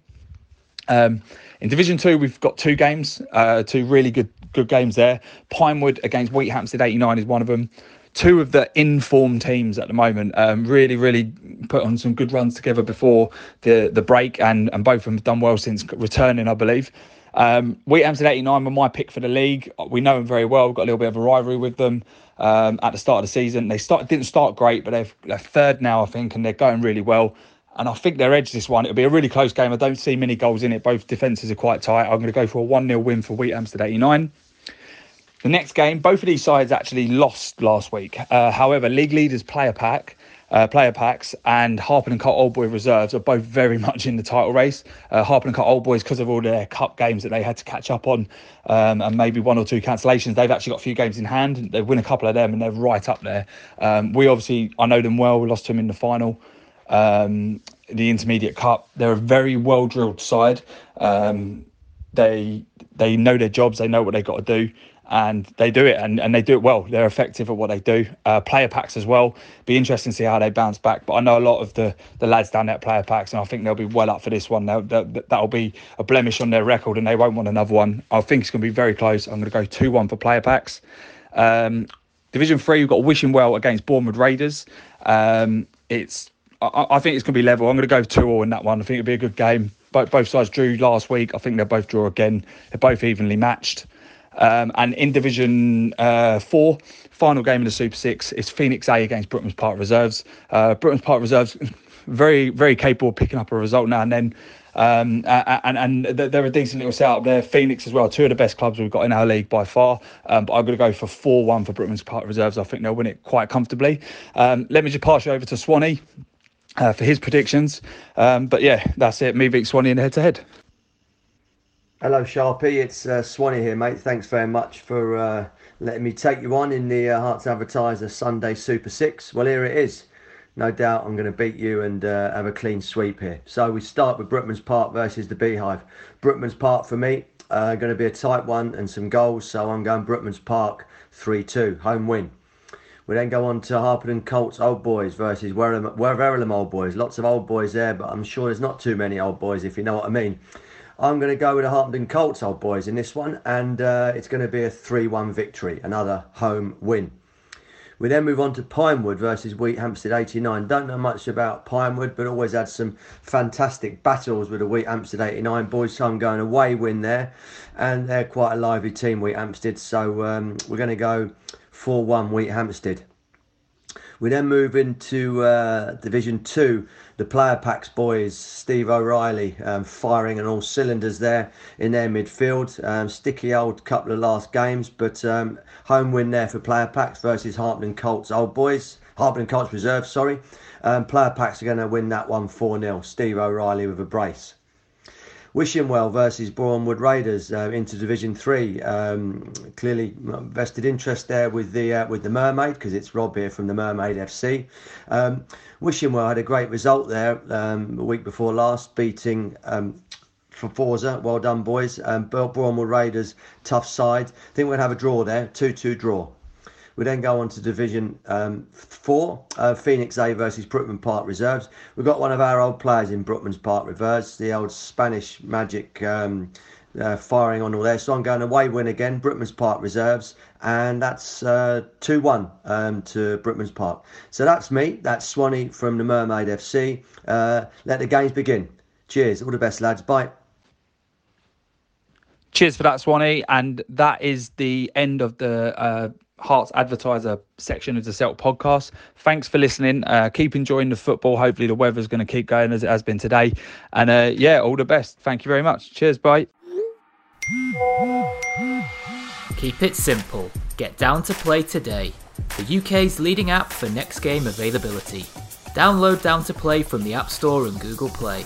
Um, in Division Two, we've got two games, uh, two really good good games there. Pinewood against Wheathampstead 89 is one of them two of the informed teams at the moment. Um, really, really put on some good runs together before the the break, and and both of them have done well since returning, I believe. Um, Wheathampstead 89 were my pick for the league. We know them very well. We've got a little bit of a rivalry with them um, at the start of the season. They start didn't start great, but they're, they're third now, I think, and they're going really well. And I think they're edge this one. It'll be a really close game. I don't see many goals in it. Both defences are quite tight. I'm going to go for a 1 0 win for Wheathampstead 89. The next game, both of these sides actually lost last week. Uh, however, league leaders player pack, uh, player packs, and Harpenden Colt Old Boy reserves are both very much in the title race. Uh, Harpenden Colt Old Boys, because of all their cup games that they had to catch up on, um, and maybe one or two cancellations, they've actually got a few games in hand. They win a couple of them, and they're right up there. Um, we obviously, I know them well. We lost to them in the final. Um, the intermediate cup. They're a very well drilled side. Um, they they know their jobs. They know what they've got to do and they do it and, and they do it well. They're effective at what they do. Uh, player packs as well. Be interesting to see how they bounce back. But I know a lot of the, the lads down there at player packs, and I think they'll be well up for this one. They'll, they'll, that'll be a blemish on their record, and they won't want another one. I think it's going to be very close. I'm going to go two one for player packs. Um, Division three, we've got Wishing Well against Bournemouth Raiders. Um, it's I, I, think it's going to be level. I'm going to go two all in that one. I think it'll be a good game. Both, both sides drew last week. I think they'll both draw again. They're both evenly matched. Um, and in Division uh, 4, final game in the Super Six it's Phoenix A against Brookman's Park Reserves. Uh, Park Reserves, very very capable of picking up a result now and then. Um, and and they're a decent little setup there. Phoenix as well, two of the best clubs we've got in our league by far. Um, but I'm going to go for 4 1 for Brookman's Park Reserves. I think they'll win it quite comfortably. Um, let me just pass you over to Swanee uh, for his predictions. Um, but yeah, that's it. Me, Vic Swanee in head to head. Hello, Sharpie. It's uh, Swanee here, mate. Thanks very much for uh, letting me take you on in the uh, Herts Advertiser Sunday Super Six. Well, here it is no doubt I'm going to beat you and uh, have a clean sweep here. So we start with Brookman's Park versus the Beehive. Brookman's Park for me, uh, going to be a tight one and some goals. So I'm going Brookman's Park 3-2, home win. We then go on to Harpenden Colts Old Boys versus Verulam Old Boys. Lots of old boys there, but I'm sure there's not too many old boys, if you know what I mean. I'm going to go with the Harpenden Colts Old Boys in this one, and uh, it's going to be a 3 1 victory, another home win. We then move on to Pinewood versus Wheathampstead 89. Don't know much about Pinewood, but always had some fantastic battles with the Wheathampstead 89 boys. So I'm going away win there, and they're quite a lively team, Wheathampstead. So um, we're going to go 4 1 Wheathampstead. We then move into uh, Division 2 the player packs boys, Steve O'Reilly, um, firing on all cylinders there in their midfield. Um, sticky old couple of last games, but um, home win there for player packs versus Harpenden Colts old boys. Harpenden Colts reserve, sorry. Um, player packs are going to win that one 4 0. Steve O'Reilly with a brace. Wishing well versus Bournemouth Raiders uh, into Division Three. Um, clearly vested interest there with the uh, with the Mermaid because it's Rob here from the Mermaid FC. Um, Wishing-Well had a great result there um, a week before last, beating um, for Forza. Well done, boys. Um, Bournemouth Raiders, tough side. I think we're going to have a draw there, 2 2 draw. We then go on to Division um, 4, uh, Phoenix A versus Brookman Park Reserves. We've got one of our old players in Brookman's Park Reserves, the old Spanish magic um, uh, firing on all there. So I'm going away win again, Brookman's Park Reserves, and that's uh, 2 1 um, to Brookman's Park. So that's me, that's Swanee from the Mermaid FC. Uh, let the games begin. Cheers, all the best, lads. Bye. Cheers for that, Swanee. And that is the end of the Herts Advertiser section of the Celt podcast. Thanks for listening. Uh, keep enjoying the football. Hopefully, the weather's going to keep going as it has been today. And uh, yeah, all the best. Thank you very much. Cheers. Bye. Keep it simple. Get down to play today. The UK's leading app for next game availability. Download Down to Play from the App Store and Google Play.